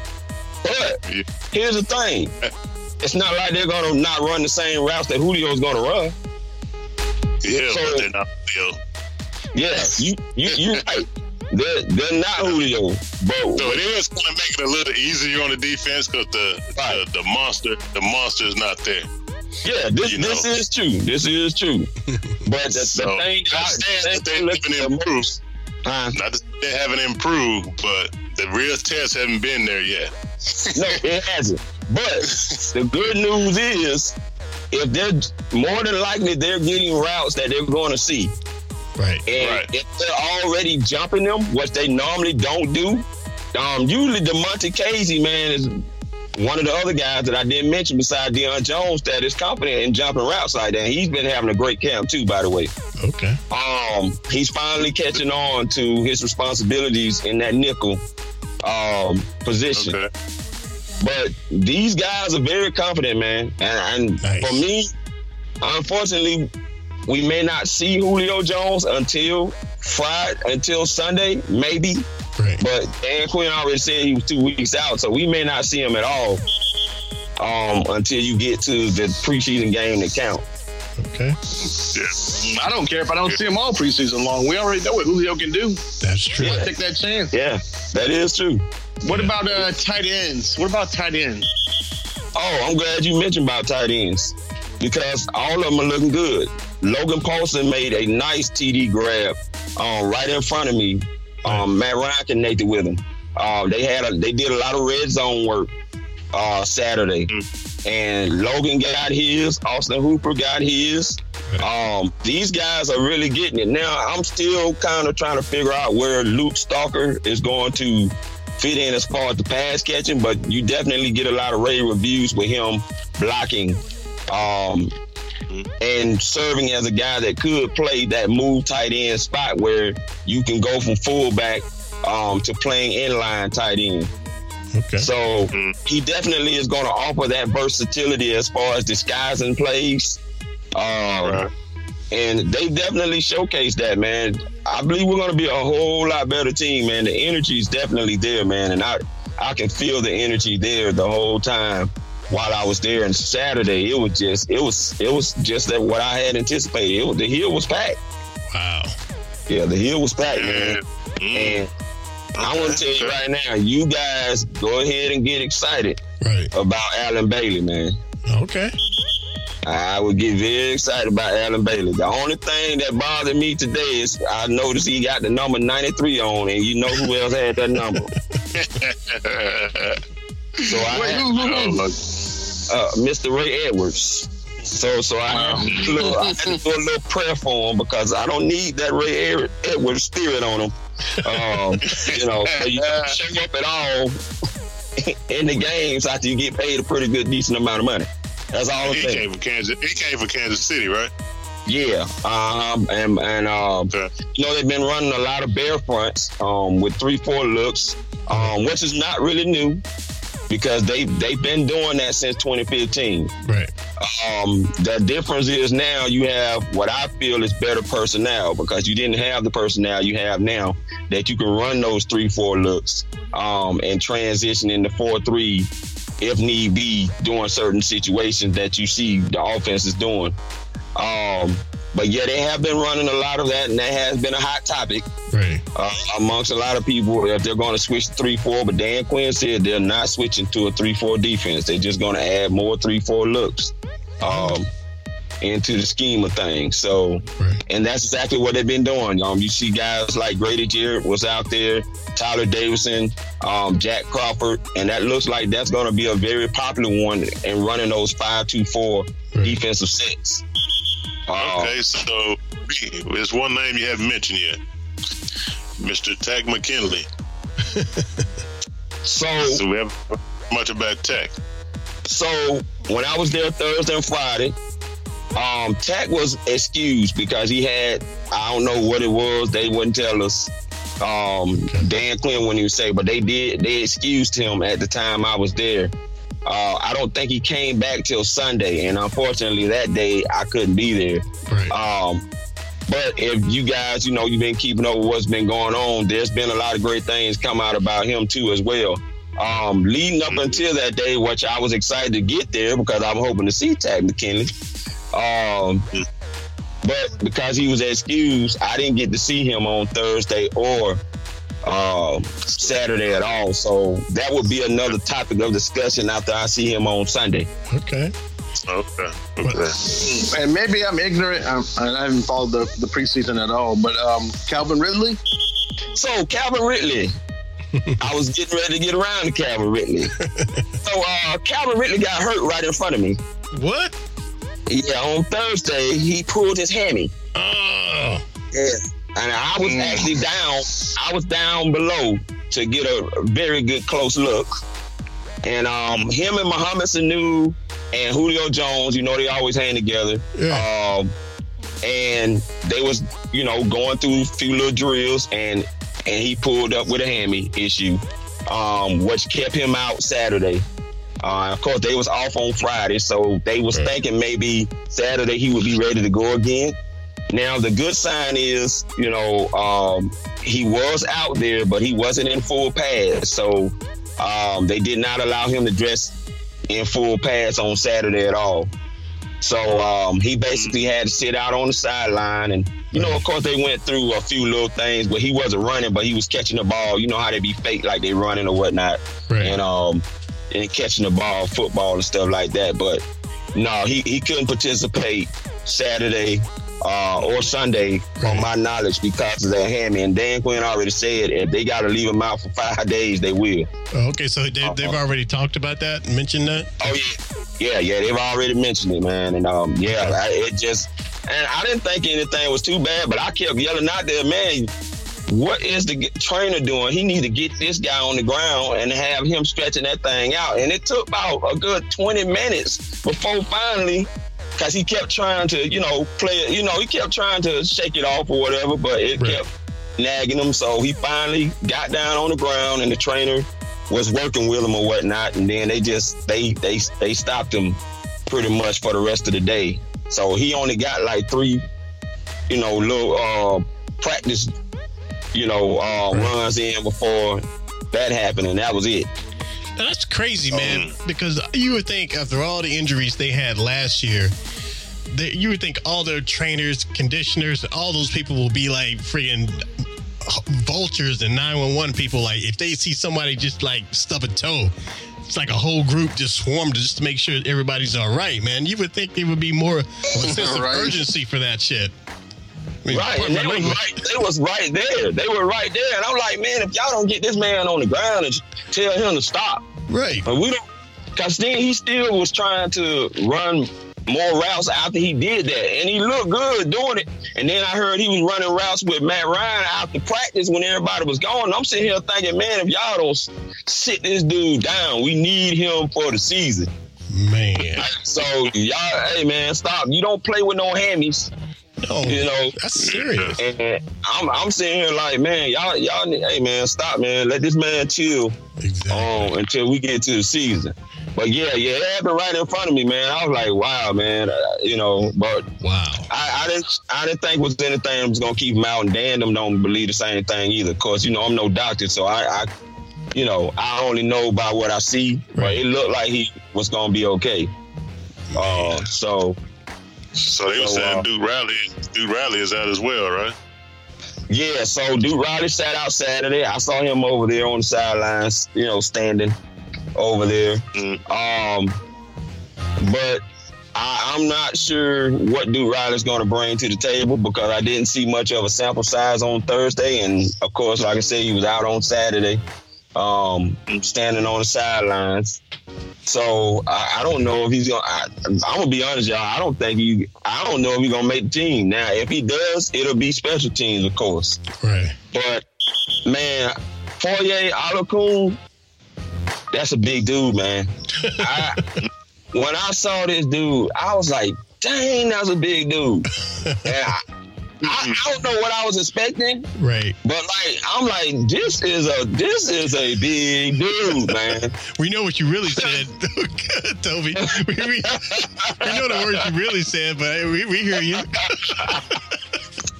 But here's the thing: it's not like they're gonna not run the same routes that Julio's gonna run. Yeah, so, but they're not Julio. Yeah, you you you right. They're, they're not Julio, but so it is going to make it a little easier on the defense because the, right. the the monster the monster is not there. Yeah, this you this know. is true. This is true. But the, so, the thing, I understand that they haven't improved. Uh, not that they haven't improved, but the real test haven't been there yet. no, it hasn't. But the good news is, if they're more than likely they're getting routes that they're going to see. Right. And right. if they're already jumping them, what they normally don't do, um, usually Damontae Kazee, man, is one of the other guys that I didn't mention besides Deion Jones that is confident in jumping routes like that. He's been having a great camp too, by the way. Okay. Um, he's finally catching on to his responsibilities in that nickel um, position. Okay. But these guys are very confident, man. And, and nice. for me, unfortunately, we may not see Julio Jones until Friday, until Sunday, maybe. Right. But Dan Quinn already said he was two weeks out, so we may not see him at all um, until you get to the preseason game that count. Okay. Yeah. I don't care if I don't see him all preseason long. We already know what Julio can do. That's true. Yeah. Take that chance. Yeah, that is true. What yeah. about uh, tight ends? What about tight ends? Oh, I'm glad you mentioned about tight ends because all of them are looking good. Logan Paulson made a nice TD grab um, right in front of me. Um, Matt Ryan connected with him. Uh, they had a, they did a lot of red zone work uh, Saturday. Mm-hmm and Logan got his. Austin Hooper got his. Um, these guys are really getting it. Now, I'm still kind of trying to figure out where Luke Stocker is going to fit in as far as the pass catching, but you definitely get a lot of rave reviews with him blocking um, and serving as a guy that could play that move tight end spot where you can go from fullback um, to playing inline tight end. Okay. So mm. he definitely is going to offer that versatility as far as disguising plays. Um, right. And they definitely showcased that, man. I believe we're going to be a whole lot better team, man. The energy is definitely there, man. And I, I can feel the energy there the whole time while I was there. And Saturday, it was just, it was, it was just that what I had anticipated. It was, the hill was packed. Wow. Yeah, the hill was packed, man. Mm. And I want to tell you right now, you guys go ahead and get excited right. about Allen Bailey, man. Okay. I would get very excited about Allen Bailey. The only thing that bothered me today is I noticed he got the number 93 on, and you know who else had that number. so I Wait, had, who, who, uh, Mr. Ray Edwards. So, so I, wow. had to little, I had to do a little prayer for him because I don't need that Ray Edwards spirit on him. Um, you know, so you show up at all in the games after you get paid a pretty good, decent amount of money. That's all I'm he saying. Came from Kansas, he came from Kansas City, right? Yeah, um, and and um, okay. you know they've been running a lot of bear fronts um, with three four looks, um, which is not really new because they they've been doing that since 2015. Right. Um, the difference is now you have what I feel is better personnel because you didn't have the personnel you have now that you can run those three four looks um, and transition into four three if need be during certain situations that you see the offense is doing. Um, but yeah, they have been running a lot of that, and that has been a hot topic right. uh, amongst a lot of people if they're going to switch three four. But Dan Quinn said they're not switching to a three four defense. They're just going to add more three four looks um, into the scheme of things. So, right. and that's exactly what they've been doing. Um, you see guys like Grady Jarrett was out there, Tyler Davison, um, Jack Crawford, and that looks like that's going to be a very popular one in running those five two four right. defensive sets. Okay, so there's one name you haven't mentioned yet, Mr. Takk McKinley. so, so we have much about Takk? So when I was there Thursday and Friday, um, Takk was excused because he had I don't know what it was. They wouldn't tell us. Um, Dan Quinn wouldn't even say, but they did. They excused him at the time I was there. Uh, I don't think he came back till Sunday, and unfortunately that day I couldn't be there. Right. Um, but if you guys, you know, you've been keeping up with what's been going on, there's been a lot of great things come out about him too as well. Um, leading up until that day, which I was excited to get there because I'm hoping to see Takk McKinley. Um, but because he was excused, I didn't get to see him on Thursday or uh, Saturday at all. So that would be another topic of discussion after I see him on Sunday. Okay. Okay. Okay. And maybe I'm ignorant. I'm, I haven't followed the, the preseason at all. But um, Calvin Ridley, So Calvin Ridley, I was getting ready to get around to Calvin Ridley. so uh, Calvin Ridley got hurt right in front of me. What? Yeah, on Thursday he pulled his hammy. Oh. Yeah. And I was actually down. I was down below to get a very good close look. And um, him and Mohamed Sanu and Julio Jones, you know, they always hang together. Yeah. Um, and they was, you know, going through a few little drills, and and he pulled up with a hammy issue, um, which kept him out Saturday. Uh, of course, they was off on Friday, so they was Right. thinking maybe Saturday he would be ready to go again. Now the good sign is, you know, um, he was out there, but he wasn't in full pads, so um, they did not allow him to dress in full pads on Saturday at all. So um, he basically had to sit out on the sideline, and you know, of course, they went through a few little things, but he wasn't running, but he was catching the ball. You know how they be fake like they running or whatnot, Right. and um, and catching the ball, football and stuff like that. But no, he he couldn't participate Saturday uh, or Sunday, on my knowledge, because of that hammy. And Dan Quinn already said if they got to leave him out for five days, they will. Oh, okay, so they, they've already talked about that, mentioned that. Oh yeah, yeah, yeah. They've already mentioned it, man, and um, yeah, I, it just and I didn't think anything was too bad, but I kept yelling out there, man. What is the trainer doing? He needs to get this guy on the ground and have him stretching that thing out. And it took about a good 20 minutes before finally, because he kept trying to, you know, play it, you know, he kept trying to shake it off or whatever, but it Right. kept nagging him. So he finally got down on the ground and the trainer was working with him or whatnot. And then they just, they, they, they stopped him pretty much for the rest of the day. So he only got like three, you know, little uh, practice, you know, uh, runs in before that happened, and that was it. That's crazy, man. Oh, because you would think after all the injuries they had last year, that you would think all their trainers, conditioners, all those people will be like freaking vultures and 911 people. Like if they see somebody just like stub a toe, it's like a whole group just swarmed just to make sure everybody's all right, man. You would think there would be more of a sense of urgency for that shit. Right, and they was right. They was right there. They were right there, and I'm like, man, if y'all don't get this man on the ground and tell him to stop, Right. But we don't, because then he still was trying to run more routes after he did that. And he looked good doing it. And then I heard he was running routes with Matt Ryan after practice when everybody was gone. I'm sitting here thinking, man, if y'all don't sit this dude down, we need him for the season. Man. So y'all, hey man, stop. You don't play with no hammies. No, You know, that's serious. and I'm I'm sitting here like, man, y'all y'all, hey man, stop, man. Let this man chill Exactly. um, until we get to the season. But yeah, yeah, it happened right in front of me, man. I was like, wow, man, uh, you know. But Wow. I, I didn't, I didn't think was anything was gonna keep him out. And Dan them don't believe the same thing either. Cause you know, I'm no doctor, so I, I you know, I only know by what I see. But it looked like he was gonna be okay. Uh, so So they were So, saying uh, Duke Riley, Duke Riley is out as well, right? Yeah, so Duke Riley sat out Saturday. I saw him over there on the sidelines, you know, standing over there. Mm. Um, but I, I'm not sure what Duke Riley's going to bring to the table because I didn't see much of a sample size on Thursday, and of course, like I said, he was out on Saturday, um, standing on the sidelines. So I, I don't know if he's gonna. I, I'm gonna be honest, y'all. I don't think he. I don't know if he's gonna make the team. Now, if he does, it'll be special teams, of course. Right. But man, Foye Oluokun, that's a big dude, man. I, when I saw this dude, I was like, dang, that's a big dude. And I, I, I mm-hmm. don't know what I was expecting, Right. but like I'm like, this is a this is a big dude, man. We know what you really said, Toby. We, we, we know the words you really said, but we, we hear you.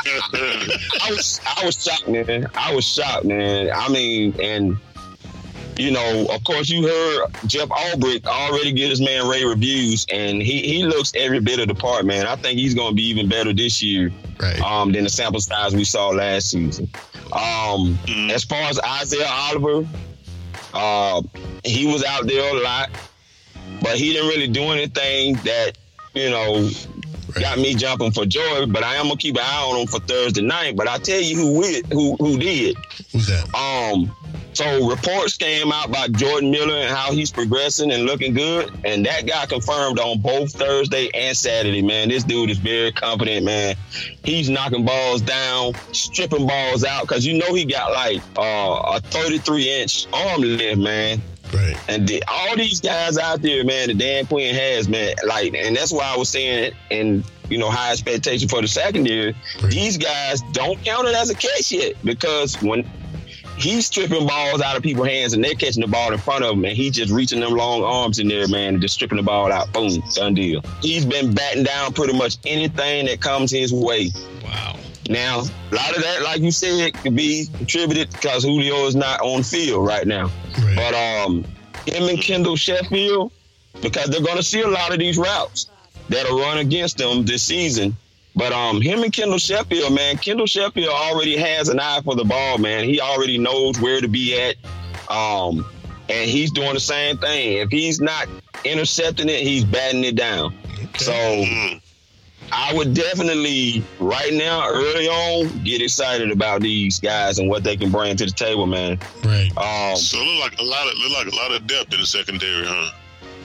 I was I was shocked, man. I was shocked, man. I mean, and you know, of course, you heard Jeff Albrecht already get his man Ray reviews, and he he looks every bit of the part, man. I think he's going to be even better this year Right. um, than the sample size we saw last season. Um, As far as Isaiah Oliver, uh, he was out there a lot, but he didn't really do anything that you know got me jumping for joy. But I am gonna keep an eye on him for Thursday night. But I tell you who with who who did. Who's that? Um, so reports came out about Jordan Miller and how he's progressing and looking good, and that got confirmed on both Thursday and Saturday. Man, this dude is very confident. Man, he's knocking balls down, stripping balls out because you know he got like uh, a 33 inch arm length, man. Right. And the, all these guys out there, man, that Dan Quinn has, man, like, and that's why I was saying, and you know, high expectation for the secondary. These guys don't count it as a catch yet because when he's stripping balls out of people's hands and they're catching the ball in front of him, and he's just reaching them long arms in there, man, and just stripping the ball out. Boom, done deal. He's been batting down pretty much anything that comes his way. Wow. Now, a lot of that, like you said, could be attributed because Julio is not on field right now. Right. But um, him and Kendall Sheffield, because they're going to see a lot of these routes that'll run against them this season. But um, him and Kendall Sheffield, man, Kendall Sheffield already has an eye for the ball, man. He already knows where to be at. Um, and he's doing the same thing. If he's not intercepting it, he's batting it down. So I would definitely right now, early on, get excited about these guys and what they can bring to the table, man. Right. Um, So look like a lot of look like a lot of depth in the secondary, huh?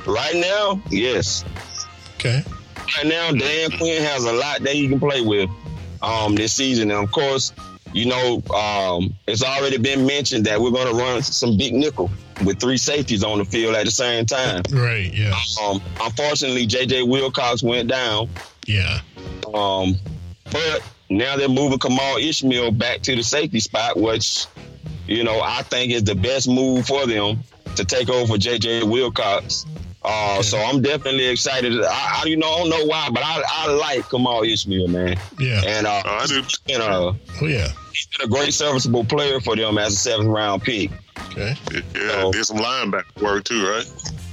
right now, yes. Okay. Right now, Dan Quinn has a lot that he can play with um, this season. And of course, you know, um, it's already been mentioned that we're going to run some big nickel with three safeties on the field at the same time. Right. Yeah. Um, unfortunately, J.J. Wilcox went down. Yeah. Um, but now they're moving Kemal Ishmael back to the safety spot, which, you know, I think is the best move for them to take over J.J. Wilcox. Uh, So I'm definitely excited. I, I, you know, I don't know why, but I, I like Kemal Ishmael, man. Yeah. And uh, Oh, I do. you know, Oh yeah. he's been a great serviceable player for them as a seventh round pick. Okay. Yeah, So- did some linebacker work too, right?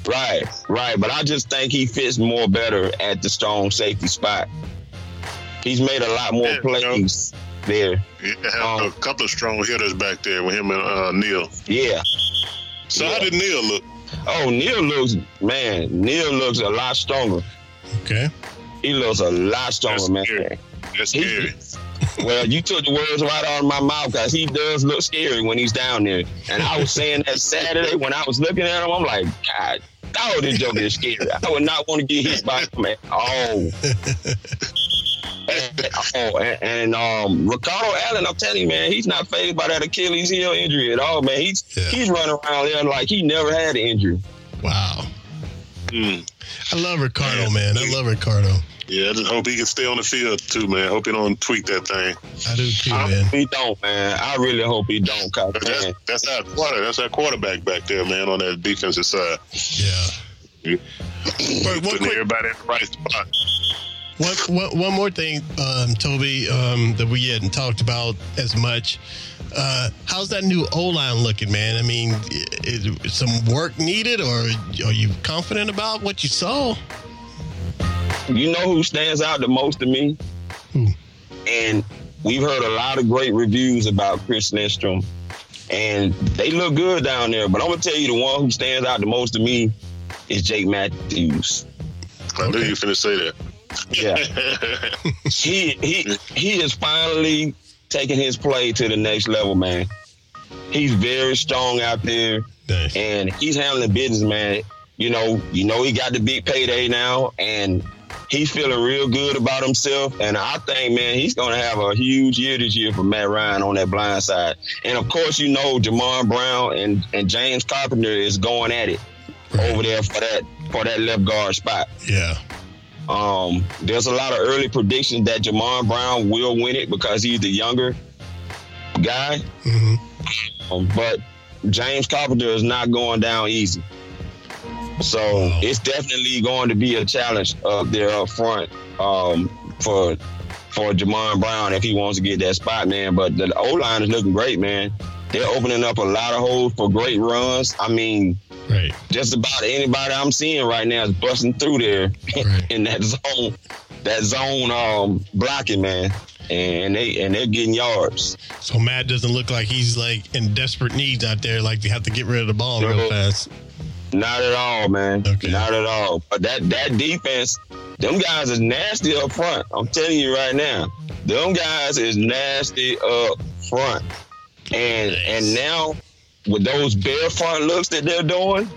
Right, right. But I just think he fits more better at the strong safety spot. He's made a lot more Yeah, you know. plays there. He had Um, a couple of strong hitters back there with him and uh, Neil. Yeah. So Yeah. how did Neil look? Oh, Neil looks man. Neil looks a lot stronger. Okay. He looks a lot stronger, That's man. scary. That's He- scary. Well, you took the words right out of my mouth because he does look scary when he's down there. And I was saying that Saturday when I was looking at him, I'm like, God, oh, this joker is scary. I would not want to get hit by him at all. and, oh, and, and um, Ricardo Allen, I'm telling you, man, he's not phased by that Achilles heel injury at all, man. He's Yeah. he's running around there like he never had an injury. Wow. Mm. I love Ricardo, Yeah. man. I love Ricardo. Yeah, I just hope he can stay on the field too, man. Hope he don't tweak that thing. I do too, I man. hope he don't, man. I really hope he don't, cause that's man, that's our quarter. That's our quarterback back there, man, on that defensive side. Yeah. But one Putting quick, everybody in the right spot. One, one, one more thing, um, Toby, um, that we hadn't talked about as much. Uh, how's that new O line looking, man? I mean, is, is some work needed, or are you confident about what you saw? You know who stands out the most to me? Who? And we've heard a lot of great reviews about Chris Lindstrom. And they look good down there. But I'm gonna tell you the one who stands out the most to me is Jake Matthews. I knew you were finna say that. Yeah. he he he is finally taking his play to the next level, man. He's very strong out there Nice. and he's handling business, man. You know, you know he got the big payday now, and he's feeling real good about himself, and I think, man, he's going to have a huge year this year for Matt Ryan on that blind side. And of course, you know, Jamon Brown and, and James Carpenter is going at it right. over there for that for that left guard spot. Yeah. Um, there's a lot of early predictions that Jamon Brown will win it because he's the younger guy. Mm-hmm. Um, but James Carpenter is not going down easy. So wow. it's definitely going to be a challenge up there up front um, for for Jamon Brown if he wants to get that spot, man. But the O line is looking great, man. They're opening up a lot of holes for great runs. I mean, right. just about anybody I'm seeing right now is busting through there right. in that zone, that zone um, blocking, man. And they and they're getting yards. So Matt doesn't look like he's like in desperate needs out there, like they have to get rid of the ball no, real fast. Not at all, man. Okay. Not at all. But that that defense, them guys is nasty up front. I'm telling you right now. Them guys is nasty up front. And nice. and now with those bear front looks that they're doing,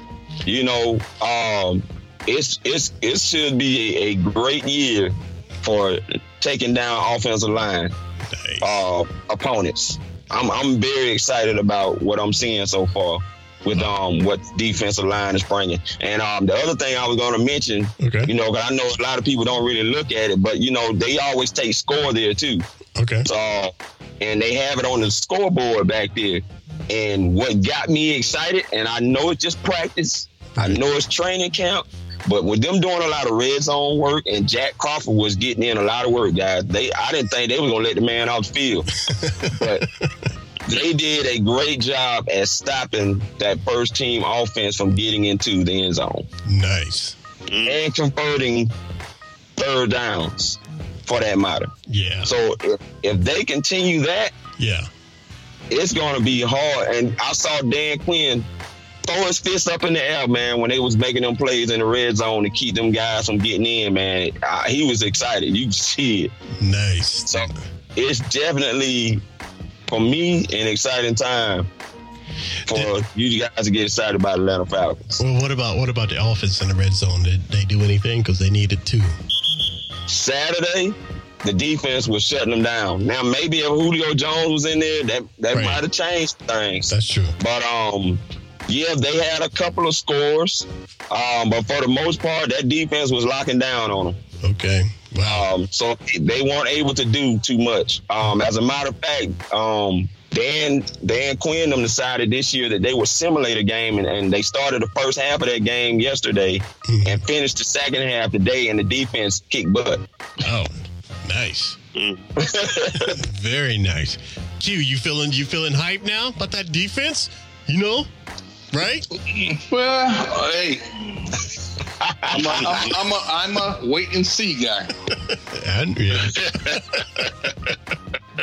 you know, um, it's it's it should be a, great year for taking down offensive line nice. uh, opponents. I'm I'm very excited about what I'm seeing so far with um what defensive line is bringing. And um the other thing I was going to mention, okay. you know, cause I know a lot of people don't really look at it, but you know they always take score there too. Okay. So and they have it on the scoreboard back there. And what got me excited, and I know it's just practice, I know it's training camp, but with them doing a lot of red zone work and Jack Crawford was getting in a lot of work, guys, they I didn't think they were gonna let the man off the field. but they did a great job at stopping that first team offense from getting into the end zone. Nice. And converting third downs for that matter. Yeah. So if, if they continue that, yeah, it's going to be hard. And I saw Dan Quinn throw his fist up in the air, man, when they was making them plays in the red zone to keep them guys from getting in, man. I, he was excited. You see it. Nice. So it's definitely for me an exciting time for Did, you guys to get excited about Atlanta Falcons. Well, what about what about the offense in the red zone? Did they do anything because they needed to? Saturday, the defense was shutting them down. Now maybe if Julio Jones was in there, that that right. might have changed things. That's true. But um, yeah, they had a couple of scores, um, but for the most part, that defense was locking down on them. Okay. Wow. Um, so they weren't able to do too much. Um, as a matter of fact, um, Dan Dan Quinn them decided this year that they would simulate a game, and, and they started the first half of that game yesterday, mm-hmm. and finished the second half today, and the defense kicked butt. Oh, nice. Very nice. Q, you feeling you feeling hype now about that defense? You know, right? Well, hey. I'm a, I'm, I'm, a, I'm a wait and see guy. and, yeah.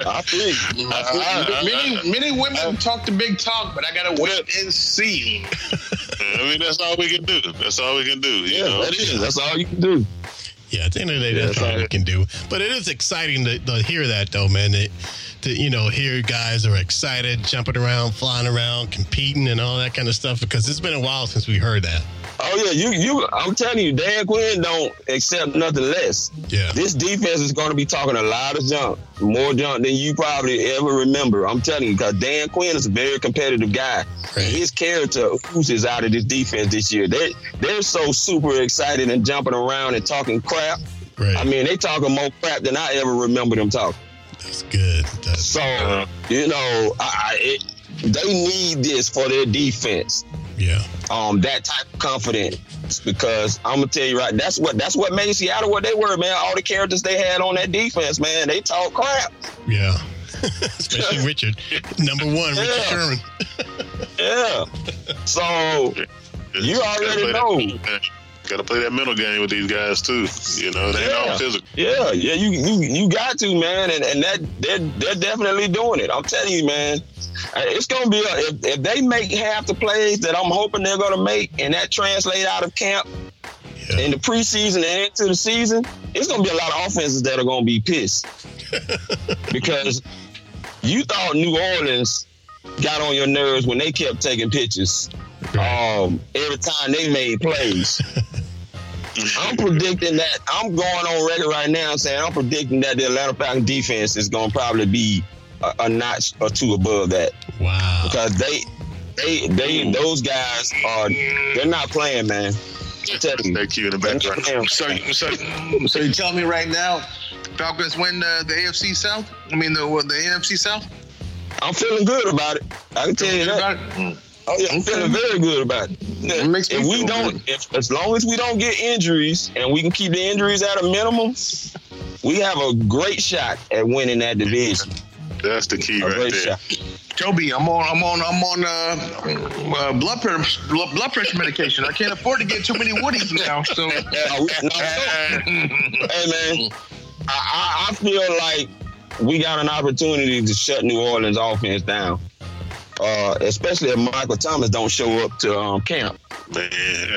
I think. Uh, many, many women talk the big talk, but I gotta wait and see. I mean, that's all we can do. That's all we can do. You yeah, know? that is. That's all you can do. Yeah, at the end of the day, that's all we can do. But it is exciting to, to hear that, though, man. That, to you know hear guys are excited, jumping around, flying around, competing, and all that kind of stuff. Because it's been a while since we heard that. Oh yeah, you you. I'm telling you, Dan Quinn don't accept nothing less. Yeah. This defense is going to be talking a lot of junk, more junk than you probably ever remember. I'm telling you, because Dan Quinn is a very competitive guy. Right. His character oozes out of this defense this year. They they're so super excited and jumping around and talking crap. Right. I mean, they talking more crap than I ever remember them talking. That's good. That's so you know, I, it, they need this for their defense. Yeah. Um, that type of confidence because I'm gonna tell you right, that's what that's what made Seattle what they were, man. All the characters they had on that defense, man, they talk crap. Yeah. Especially Richard, number one, yeah. Richard Sherman. yeah. So you already know. Got to play that mental game with these guys too. You know, they yeah. all physical. Yeah, yeah, you you you got to man, and and that they're they're definitely doing it. I'm telling you, man, it's gonna be a, if if they make half the plays that I'm hoping they're gonna make, and that translate out of camp yeah. in the preseason and into the season, it's gonna be a lot of offenses that are gonna be pissed because you thought New Orleans got on your nerves when they kept taking pictures um, every time they made plays. I'm predicting that I'm going on record right now saying I'm predicting that the Atlanta Falcons defense is going to probably be a, a notch or two above that Wow. because they they they those guys are they're not playing, man. I'm telling you. Thank you in the background. playing. So, so, so you tell me right now, Falcons win uh, the AFC South? I mean, the the NFC South? I'm feeling good about it. I can tell you that. Oh yeah, I'm feeling very good about it. It makes if we don't, if as long as we don't get injuries and we can keep the injuries at a minimum, we have a great shot at winning that division. That's the key A right there. shot. Toby, I'm on, I'm on, I'm on uh, uh, blood pressure, blood pressure medication. I can't afford to get too many woodies now. So, Yeah, we- no, hey man, I, I, I feel like we got an opportunity to shut New Orleans offense down. Uh, especially if Michael Thomas don't show up to um, camp. Man,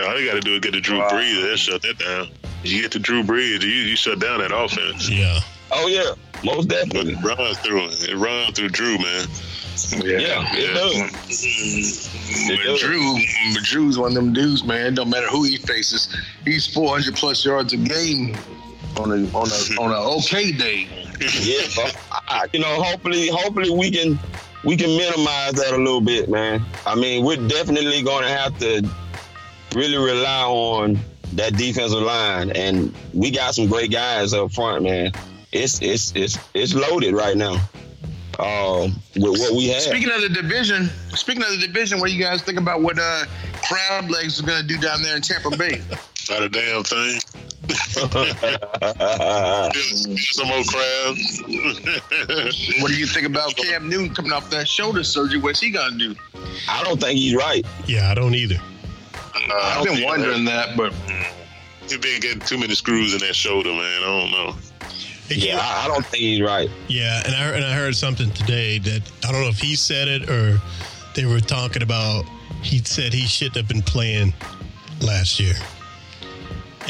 all you got to do is get to Drew Brees and shut that down. You get to Drew Brees, you, you shut down that offense. Yeah. Oh yeah, most definitely. it runs through it runs through Drew, man. Yeah, it does. It but does. Drew, but Drew's one of them dudes, man. It don't matter who he faces. He's 400 plus yards a game on a on a on a okay day. Yeah, but I, you know, hopefully, hopefully we can we can minimize that a little bit, man. I mean, we're definitely going to have to really rely on that defensive line, and we got some great guys up front, man. It's it's it's it's loaded right now. Um, with what we have. Speaking of the division, speaking of the division, what do you guys think about what uh, Crab Legs is going to do down there in Tampa Bay? Not a damn thing. Some more crabs. What do you think about Cam Newton coming off that shoulder surgery? What's he going to do? I don't think he's right. Yeah, I don't either. I've been wondering that, but He's been getting too many screws in that shoulder, man. I don't know. Yeah, I, I don't think he's right. Yeah, and I and I heard something today that I don't know if he said it or they were talking about. He said he shouldn't have been playing last year,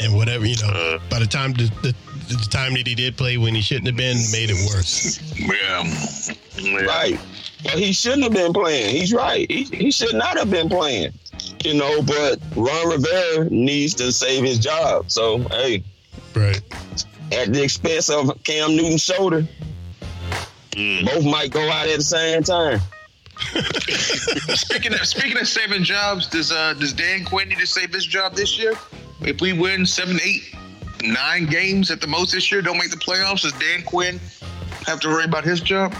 and whatever you know. Uh. by the time the, the the time that he did play when he shouldn't have been made it worse. yeah, yeah. Right. Well, he shouldn't have been playing. He's right. He, he should not have been playing. You know, but Ron Rivera needs to save his job. So, hey, Right. at the expense of Cam Newton's shoulder, Mm. both might go out at the same time. Speaking of speaking of saving jobs, does uh does Dan Quinn need to save his job this year? If we win seven, eight, nine games at the most this year, don't make the playoffs, does Dan Quinn have to worry about his job?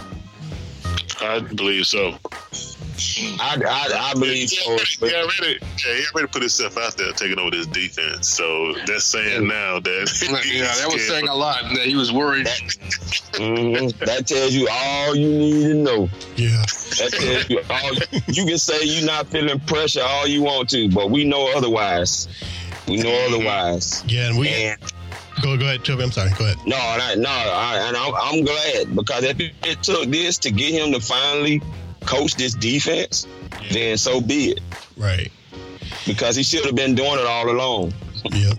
I believe so. I, I, I believe so. He already, yeah, he already put himself out there taking over this defense. So that's saying now that Yeah, that was saying a lot. That he was worried. Mhm. That tells you all you need to know. Yeah. That tells you all. You can say you're not feeling pressure all you want to, but we know otherwise. We know otherwise. Yeah, and we And go go ahead, Toby. I'm sorry. Go ahead. No, and I, no, I, and I'm, I'm glad because if it, it took this to get him to finally coach this defense, then so be it. Right. Because he should have been doing it all along. Yep.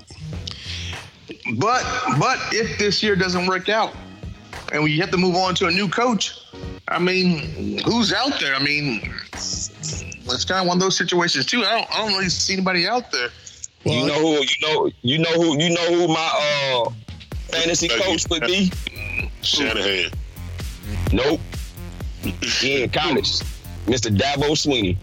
But but if this year doesn't work out, and we have to move on to a new coach, I mean, who's out there? I mean, it's kind of one of those situations too. I don't I don't really see anybody out there. Well, you know who? You know, you know who? You know who my uh fantasy coach would be? Shanahan. Nope. He in college. Mr. Dabo Swinney.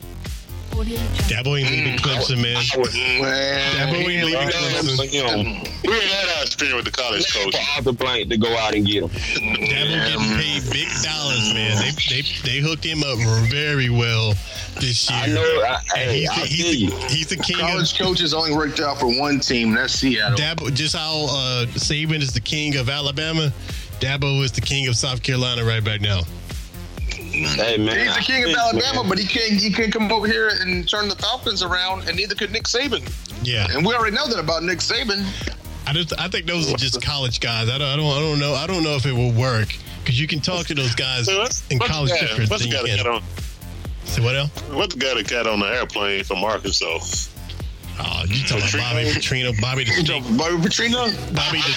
Dabo ain't leaving Clemson, man. I would Man, Dabo ain't leaving love Clemson. him. We ain't had our experience with the college coach. For coach. Arthur Blank to go out and get him. Dabo getting paid big dollars, man. They they they hooked him up very well this year. I know. I, And hey, he's, I the, feel he's, the, he's the king of college coaches only worked out for one team. That's Seattle. Dabo. Just how uh, Saban is the king of Alabama, Dabo is the king of South Carolina right back now. Hey man, He's the king of feel Alabama, man. but he can't he can't come over here and turn the Falcons around, and neither could Nick Saban. Yeah, And we already know that about Nick Saban. I just I think those are just college guys. I don't I don't, I don't know I don't know if it will work because you can talk to those guys So what's, in what's college the guy, different than you can. on? Say what else? What's the guy that got on the airplane from Arkansas? Oh, you talking about Bobby Petrino, Bobby the Snake, Bobby Petrino. Bobby the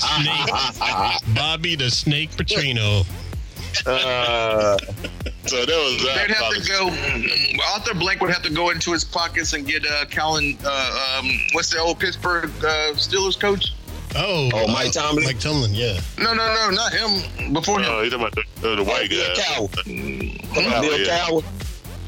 Snake, Bobby the Snake Petrino. Uh, So that was that. They'd have to go. Arthur Blank would have to go into his pockets and get uh, Colin. Uh, um, what's the old Pittsburgh uh, Steelers coach? Oh, Oh, Mike uh, Tomlin? Mike Tomlin, yeah. No, no, no, not him. Before him. Oh, you talking about the, uh, the white Bill guy? Cowher. Oh, Bill yeah. Cowher.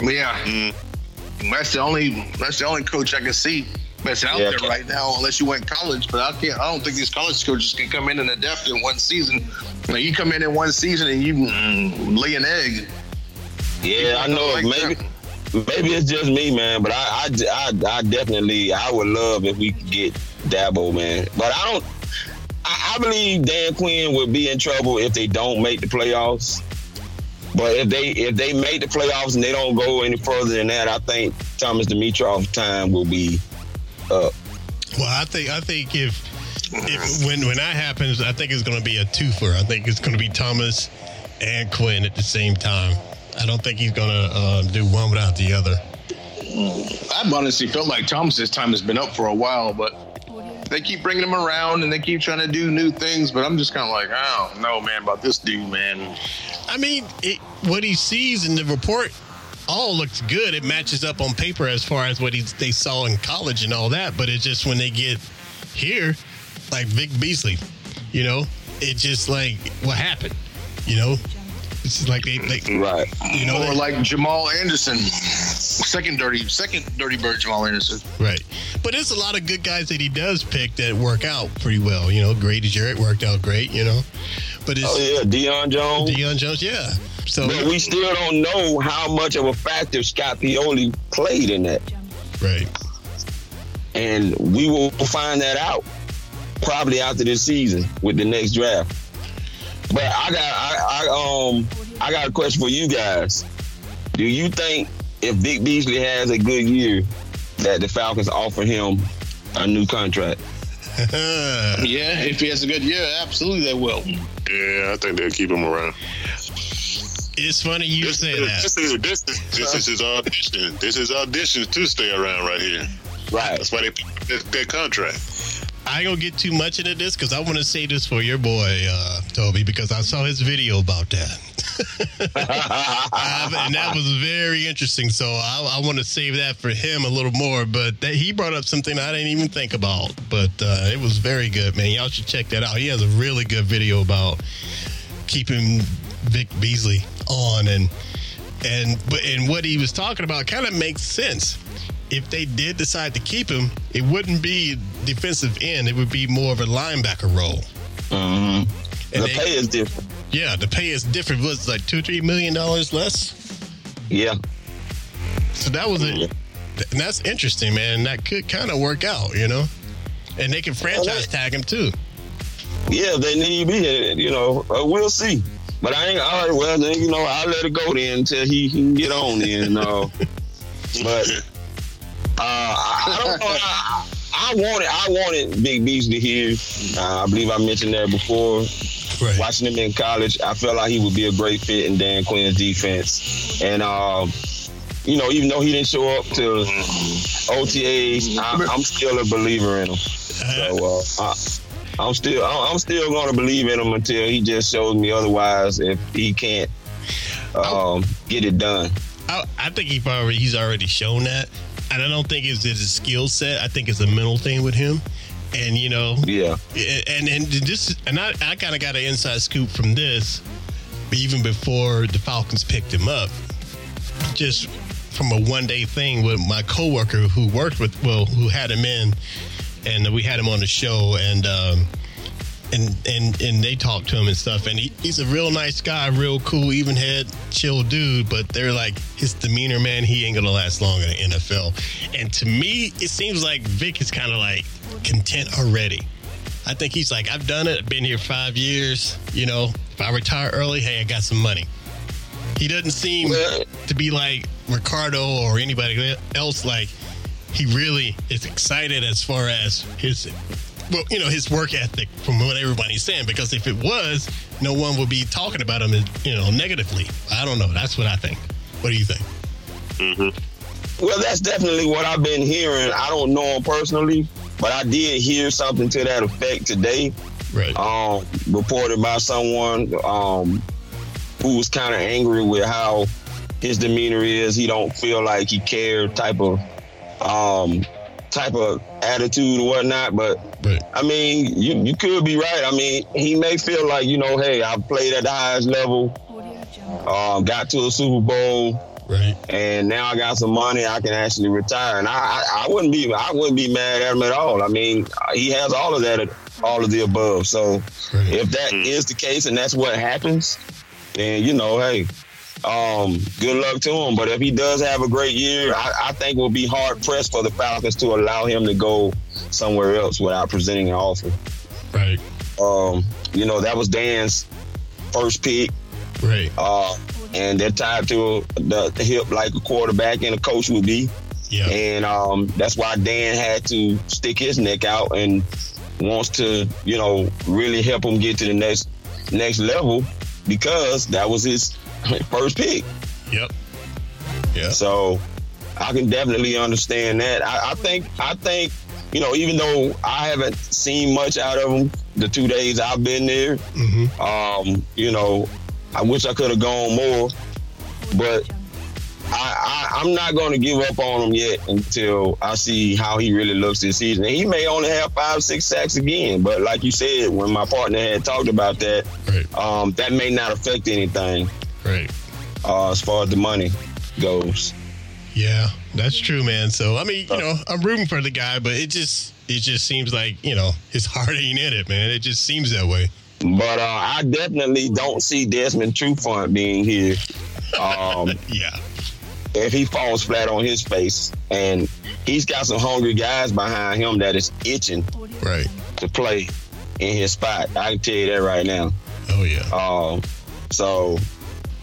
Yeah, Mm. that's the only that's the only coach I can see that's out Yeah, there right now, unless you went college. But I can't. I don't think these college coaches can come in and adapt in one season. Like you come in in one season and you mm, lay an egg. Yeah, I know. Like maybe that. maybe it's just me, man. But I, I, I, I definitely, I would love if we could get Dabo, man. But I don't. I, I believe Dan Quinn would be in trouble if they don't make the playoffs. But if they if they make the playoffs and they don't go any further than that, I think Thomas Dimitroff time will be up. Well, I think I think if if when when that happens, I think it's going to be a twofer. I think it's going to be Thomas and Quinn at the same time. I don't think he's going to uh, do one without the other. I've honestly felt like Thomas's time has been up for a while, but they keep bringing him around and they keep trying to do new things. But I'm just kind of like, I don't know, man, about this dude, man. I mean, it, what he sees in the report all looks good. It matches up on paper as far as what he, they saw in college and all that. But it's just when they get here, like Vic Beasley, you know, it's just like what happened, you know. It's just like they, like Right. you know, Or they- like Jamal Anderson, second dirty, second dirty bird Jamal Anderson. Right. But there's a lot of good guys that he does pick that work out pretty well. You know, Grady Jarrett worked out great, you know. But it's Oh yeah, Deion Jones. Deion Jones, yeah. So But we still don't know how much of a factor Scott Pioli played in that. right. and we will find that out probably after this season with the next draft. But I got I, I um I got a question for you guys. Do you think if Vic Beasley has a good year, that the Falcons offer him a new contract? Yeah, if he has a good year, absolutely they will. Yeah, I think they'll keep him around. it's funny you This, say that. this, that. is, this, is, this is his audition. This is audition to stay around right here. Right. That's why they picked that, that contract. I ain't gonna get too much into this because I want to say this for your boy uh, Toby because I saw his video about that. And that was very interesting. So I, I want to save that for him a little more. But that, he brought up something I didn't even think about. But uh, it was very good, man. Y'all should check that out. He has a really good video about keeping Vic Beasley on and and and what he was talking about kind of makes sense. If they did decide to keep him, it wouldn't be defensive end. It would be more of a linebacker role. Mhm. And The they- pay is different. Yeah, the pay is different. Was like two, three million dollars less. Yeah. So that was it. And that's interesting, man. That could kind of work out, you know. And they can franchise tag him too. Yeah, they need me, you know, uh, we'll see. But I ain't all right. Well, then you know, I'll let it go then until he can get on then. Uh, but uh, I, don't know. I, I wanted, I wanted Vic Beasley here. Uh, I believe I mentioned that before. Right. Watching him in college, I felt like he would be a great fit in Dan Quinn's defense. And um, you know, even though he didn't show up to OTAs, I, I'm still a believer in him. So uh, I, I'm still I'm still going to believe in him until he just shows me otherwise. If he can't um, get it done, I, I think he already he's already shown that, and I don't think it's his skill set. I think it's a mental thing with him, and you know, yeah, and and this and I I kind of got an inside scoop from this, even before the Falcons picked him up, just from a one day thing with my coworker who worked with well who had him in, and we had him on the show and. um and and and they talk to him and stuff. And he, he's a real nice guy real cool even head chill dude. But they're like his demeanor man he ain't gonna last long in the nfl and to me it seems like vic is kind of like content already. I think he's like i've done it. I've been here five years. You know if i retire early hey i got some money. He doesn't seem to be like ricardo or anybody else. Like he really is excited as far as his well, you know, his work ethic from what everybody's saying. Because if it was, no one would be talking about him, you know, negatively. I don't know. That's what I think. What do you think? Mm-hmm. Well, that's definitely what I've been hearing. I don't know him personally, but I did hear something to that effect today. Right. Um, reported by someone um, who was kind of angry with how his demeanor is. He don't feel like he care type of um type of attitude or whatnot. But Right. I mean, you you could be right. I mean, he may feel like you know, hey, I played at the highest level, um, got to a Super Bowl, Right. and now I got some money. I can actually retire, and I, I, I wouldn't be I wouldn't be mad at him at all. I mean, he has all of that, all of the above. So Right. if that is the case, and that's what happens, then you know, hey, um, good luck to him. But if he does have a great year, I, I think we'll be hard pressed for the Falcons to allow him to go somewhere else without presenting an offer. Right. Um, you know, that was Dan's first pick. Right. Uh, and they're tied to the, the hip like a quarterback and a coach would be. Yeah. And um, that's why Dan had to stick his neck out and wants to, you know, really help him get to the next next level because that was his first pick. Yep. Yeah. So I can definitely understand that. I, I think I think you know even though I haven't seen much out of him the two days I've been there, Mm-hmm. um, you know, I wish I could have gone more, but I, I, I'm not going to give up on him yet until I see how he really looks this season. And he may only have five, six sacks again, but like you said, when my partner had talked about that, Right. um, that may not affect anything Right. uh, as far as the money goes. Yeah, that's true, man. So I mean, you know, I'm rooting for the guy, but it just it just seems like you know his heart ain't in it, man. It just seems that way. But uh, I definitely don't see Desmond Trufant being here. Um, Yeah. if he falls flat on his face, and he's got some hungry guys behind him that is itching Right. to play in his spot. I can tell you that right now. Oh yeah. Um, so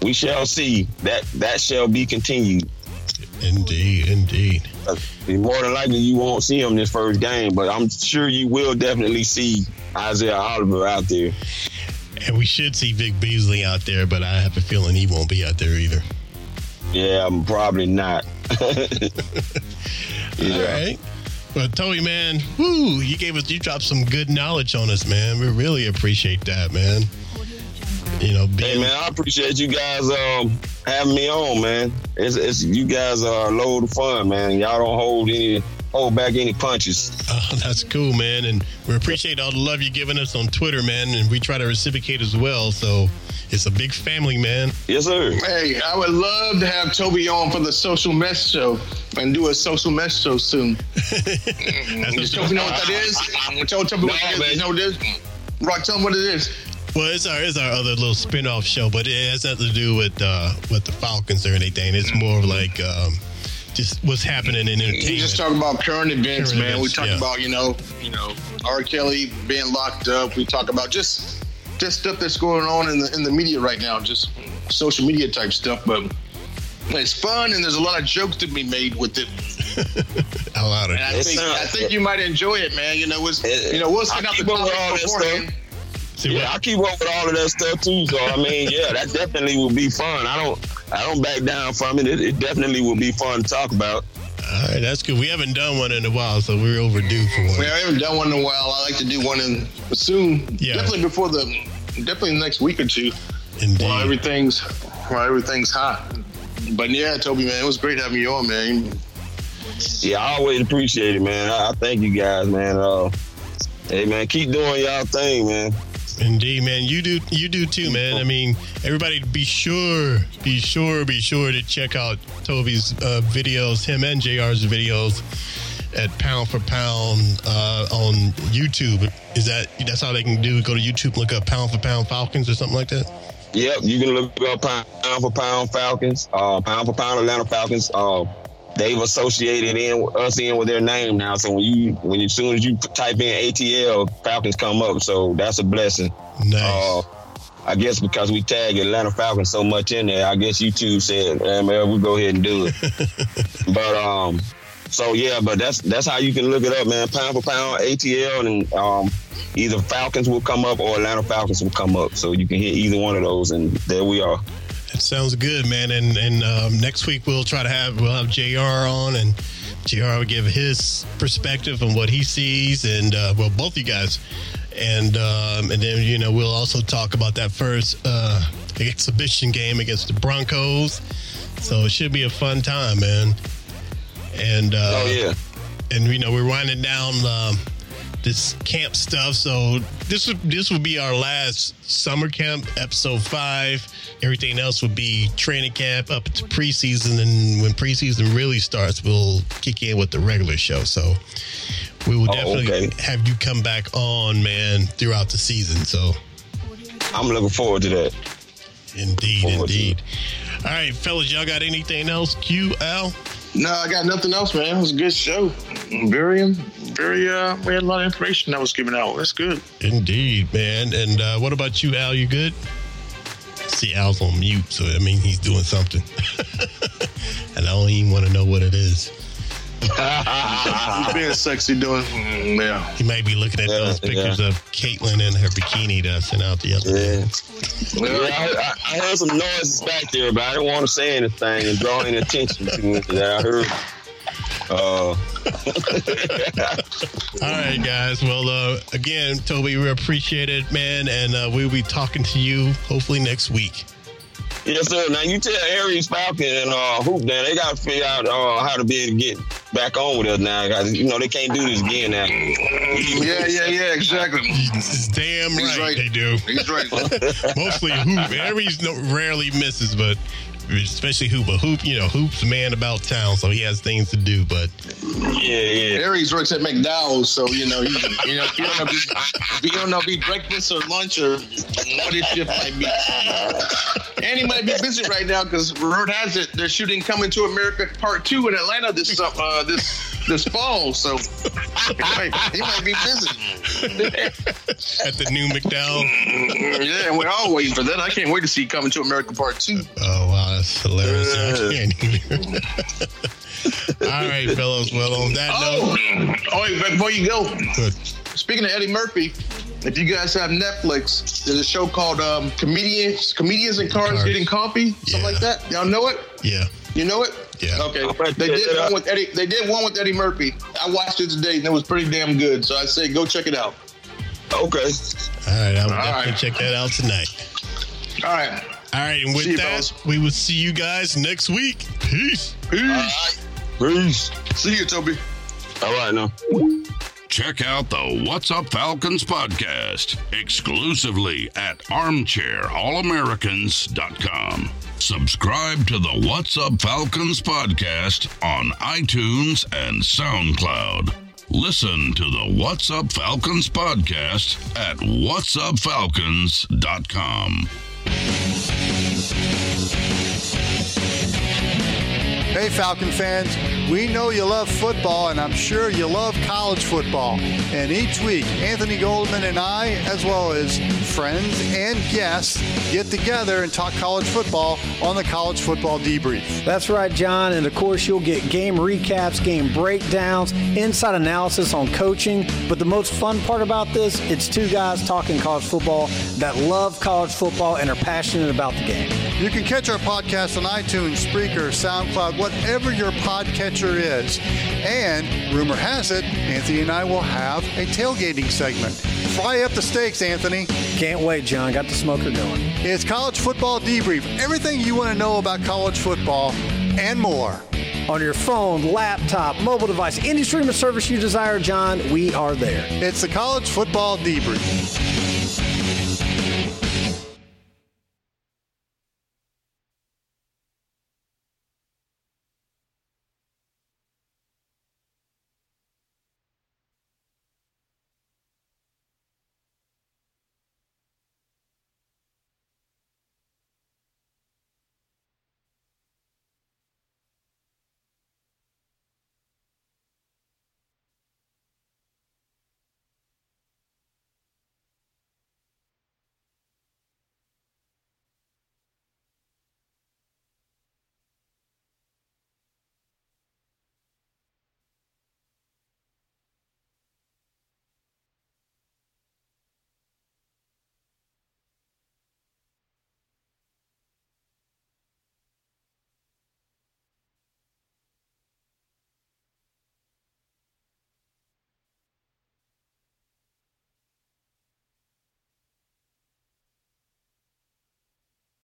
we shall see. That that shall be continued. Indeed. Indeed. Uh, More than likely, you won't see him this first game, but I'm sure you will definitely see Isaiah Oliver out there. And we should see Vic Beasley out there, but I have a feeling he won't be out there either. Yeah, I'm probably not. All right. But Toby, man, woo, you gave us, you dropped some good knowledge on us, man. We really appreciate that, man. You know, Hey man, I appreciate you guys um having me on, man. It's, it's you guys are a load of fun, man. Y'all don't hold any hold back any punches. Oh, that's cool, man. And we appreciate all the love you're giving us on Twitter, man. And we try to reciprocate as well. So it's a big family, man. Yes, sir. Hey, I would love to have Toby on for the social mess show and do a social mess show soon. That's Does what- Toby know what that is? Tell Toby what No, it is. man. You know what it is? Rock, tell him what it is. Well, it's our it's our other little spin-off show, but it has nothing to do with uh, with the Falcons or anything. It's more of like um, just what's happening in entertainment. We just talk about current events, Current man. we talk yeah. about you know, you know, R. Kelly being locked up. We talk about just just stuff that's going on in the in the media right now, just social media type stuff. But it's fun, and there's a lot of jokes to be made with it. a lot of And I It think sounds- I think you might enjoy it, man. You know, it's It- you know we'll I send out the keep with all topics that beforehand. See, Yeah, I keep up with all of that stuff too. So I mean, yeah, that definitely will be fun. I don't I don't back down from it. It, it definitely will be fun to talk about. all right, that's good. We haven't done one in a while, so we're overdue for one. We haven't done one in a while. I like to do one in soon. Yeah. Definitely before the definitely the next week or two. Indeed. While everything's while everything's hot. But yeah, Toby, man, it was great having you on, man. Yeah, I always appreciate it, man. I, I thank you guys, man. Uh, hey, man, keep doing y'all thing, man. Indeed, man. You do you do too, man. I mean, everybody be sure, be sure, be sure to check out Toby's uh, videos, him and JR's videos at Pound for Pound uh, on YouTube. Is that that's how they can do? Go to YouTube, look up Pound for Pound Falcons or something like that. Yep, you can look up pound for pound Falcons, uh, pound for pound Atlanta Falcons. Uh, they've associated in us in with their name now. So when you when you, as soon as you type in ATL, Falcons come up. So that's a blessing. Nice. Uh, I guess because we tag Atlanta Falcons so much in there, I guess YouTube said, hey, man, we'll go ahead and do it. but um, so yeah, but that's that's how you can look it up, man. Pound for pound ATL, and um, either Falcons will come up or Atlanta Falcons will come up. So you can hit either one of those, and there we are. That sounds good, man. And and um, next week we'll try to have we'll have Jr. on, and Jr. will give his perspective on what he sees, and uh, well, both you guys, and um, and then you know we'll also talk about that first uh, exhibition game against the Broncos. So it should be a fun time, man. And uh, Oh yeah. and you know we're winding down um, this camp stuff. So this would this would be our last summer camp, episode five. Everything else would be training camp up to preseason, and when preseason really starts, we'll kick in with the regular show. So we will Oh, definitely okay. have you come back on, man, throughout the season. So I'm looking forward to that. indeed, Forward to indeed. All right, fellas, y'all got anything else? Q L. No, I got nothing else, man. It was a good show. Very, very. Uh, we had a lot of information that was given out. That's good. Indeed, man. And uh, what about you, Al? You good? See, Al's on mute, so I mean he's doing something, and I don't even want to know what it is. He's being sexy, doing. mm, Yeah. He might be looking at Yeah, those pictures yeah. of Caitlyn in her bikini that I sent out the other day. Yeah. Yeah, I, I, heard some noises back there, but I didn't want to say anything and draw any attention to it. that I heard. Uh, All right, guys. Well, uh, again, Toby, we appreciate it, man, and uh, we'll be talking to you hopefully next week. Yes, sir. Now you tell Aries Falcon and uh, Hoop that they got to figure out uh, how to be able to get back on with us now. 'cause, You know they can't do this again now. Yeah, yeah, yeah. Exactly. Damn He's right, right. they do. He's right. Mostly Hoop. Aries no, rarely misses, but especially Hoop. But Hoop, you know, Hoop's a man about town, so he has things to do. But Yeah, yeah. Aries works at McDowell's, so you know, you, you know, you don't know if he- you don't know if he breakfast or lunch or what his shift might be. And he might be busy right now because word has it they're shooting "Coming to America" Part Two in Atlanta this uh, this this fall. So he might, he might be busy. at the new McDowell. Yeah, and we're all waiting for that. I can't wait to see "Coming to America" Part Two. Oh wow, that's hilarious! I can't even. All right, fellas. Well, on that Oh, note, oh wait, before you go, good. Speaking of Eddie Murphy, if you guys have Netflix, there's a show called um, Comedians Comedians in Cars, Cars. Getting Coffee, something Yeah. like that. Y'all know it? Yeah, You know it? Yeah. Okay. They did one with Eddie. They did one with Eddie Murphy. I watched it today, and it was pretty damn good. So I say go check it out. Okay. all right. I'll All definitely right. check that out tonight. All right. All right, and with See that, fellas. we will see you guys next week. Peace. Peace. Peace. See you, Toby. All right, now. Check out the What's Up Falcons podcast exclusively at armchairallamericans.com. Subscribe to the What's Up Falcons podcast on iTunes and SoundCloud. Listen to the What's Up Falcons podcast at whatsupfalcons.com. Música Hey, Falcon fans, we know you love football, and I'm sure you love college football. And each week, Anthony Goldman and I, as well as friends and guests, get together and talk college football on the College Football Debrief. That's right, John. And of course, you'll get game recaps, game breakdowns, inside analysis on coaching. But the most fun part about this, it's two guys talking college football that love college football and are passionate about the game. You can catch our podcast on iTunes, Spreaker, SoundCloud, whatever your podcatcher is. And rumor has it, Anthony and I will have a tailgating segment. Fry up the steaks, Anthony. Can't wait, John. Got the smoker going. It's College Football Debrief. Everything you want to know about college football and more. On your phone, laptop, mobile device, any streaming service you desire, John, we are there. It's the College Football Debrief.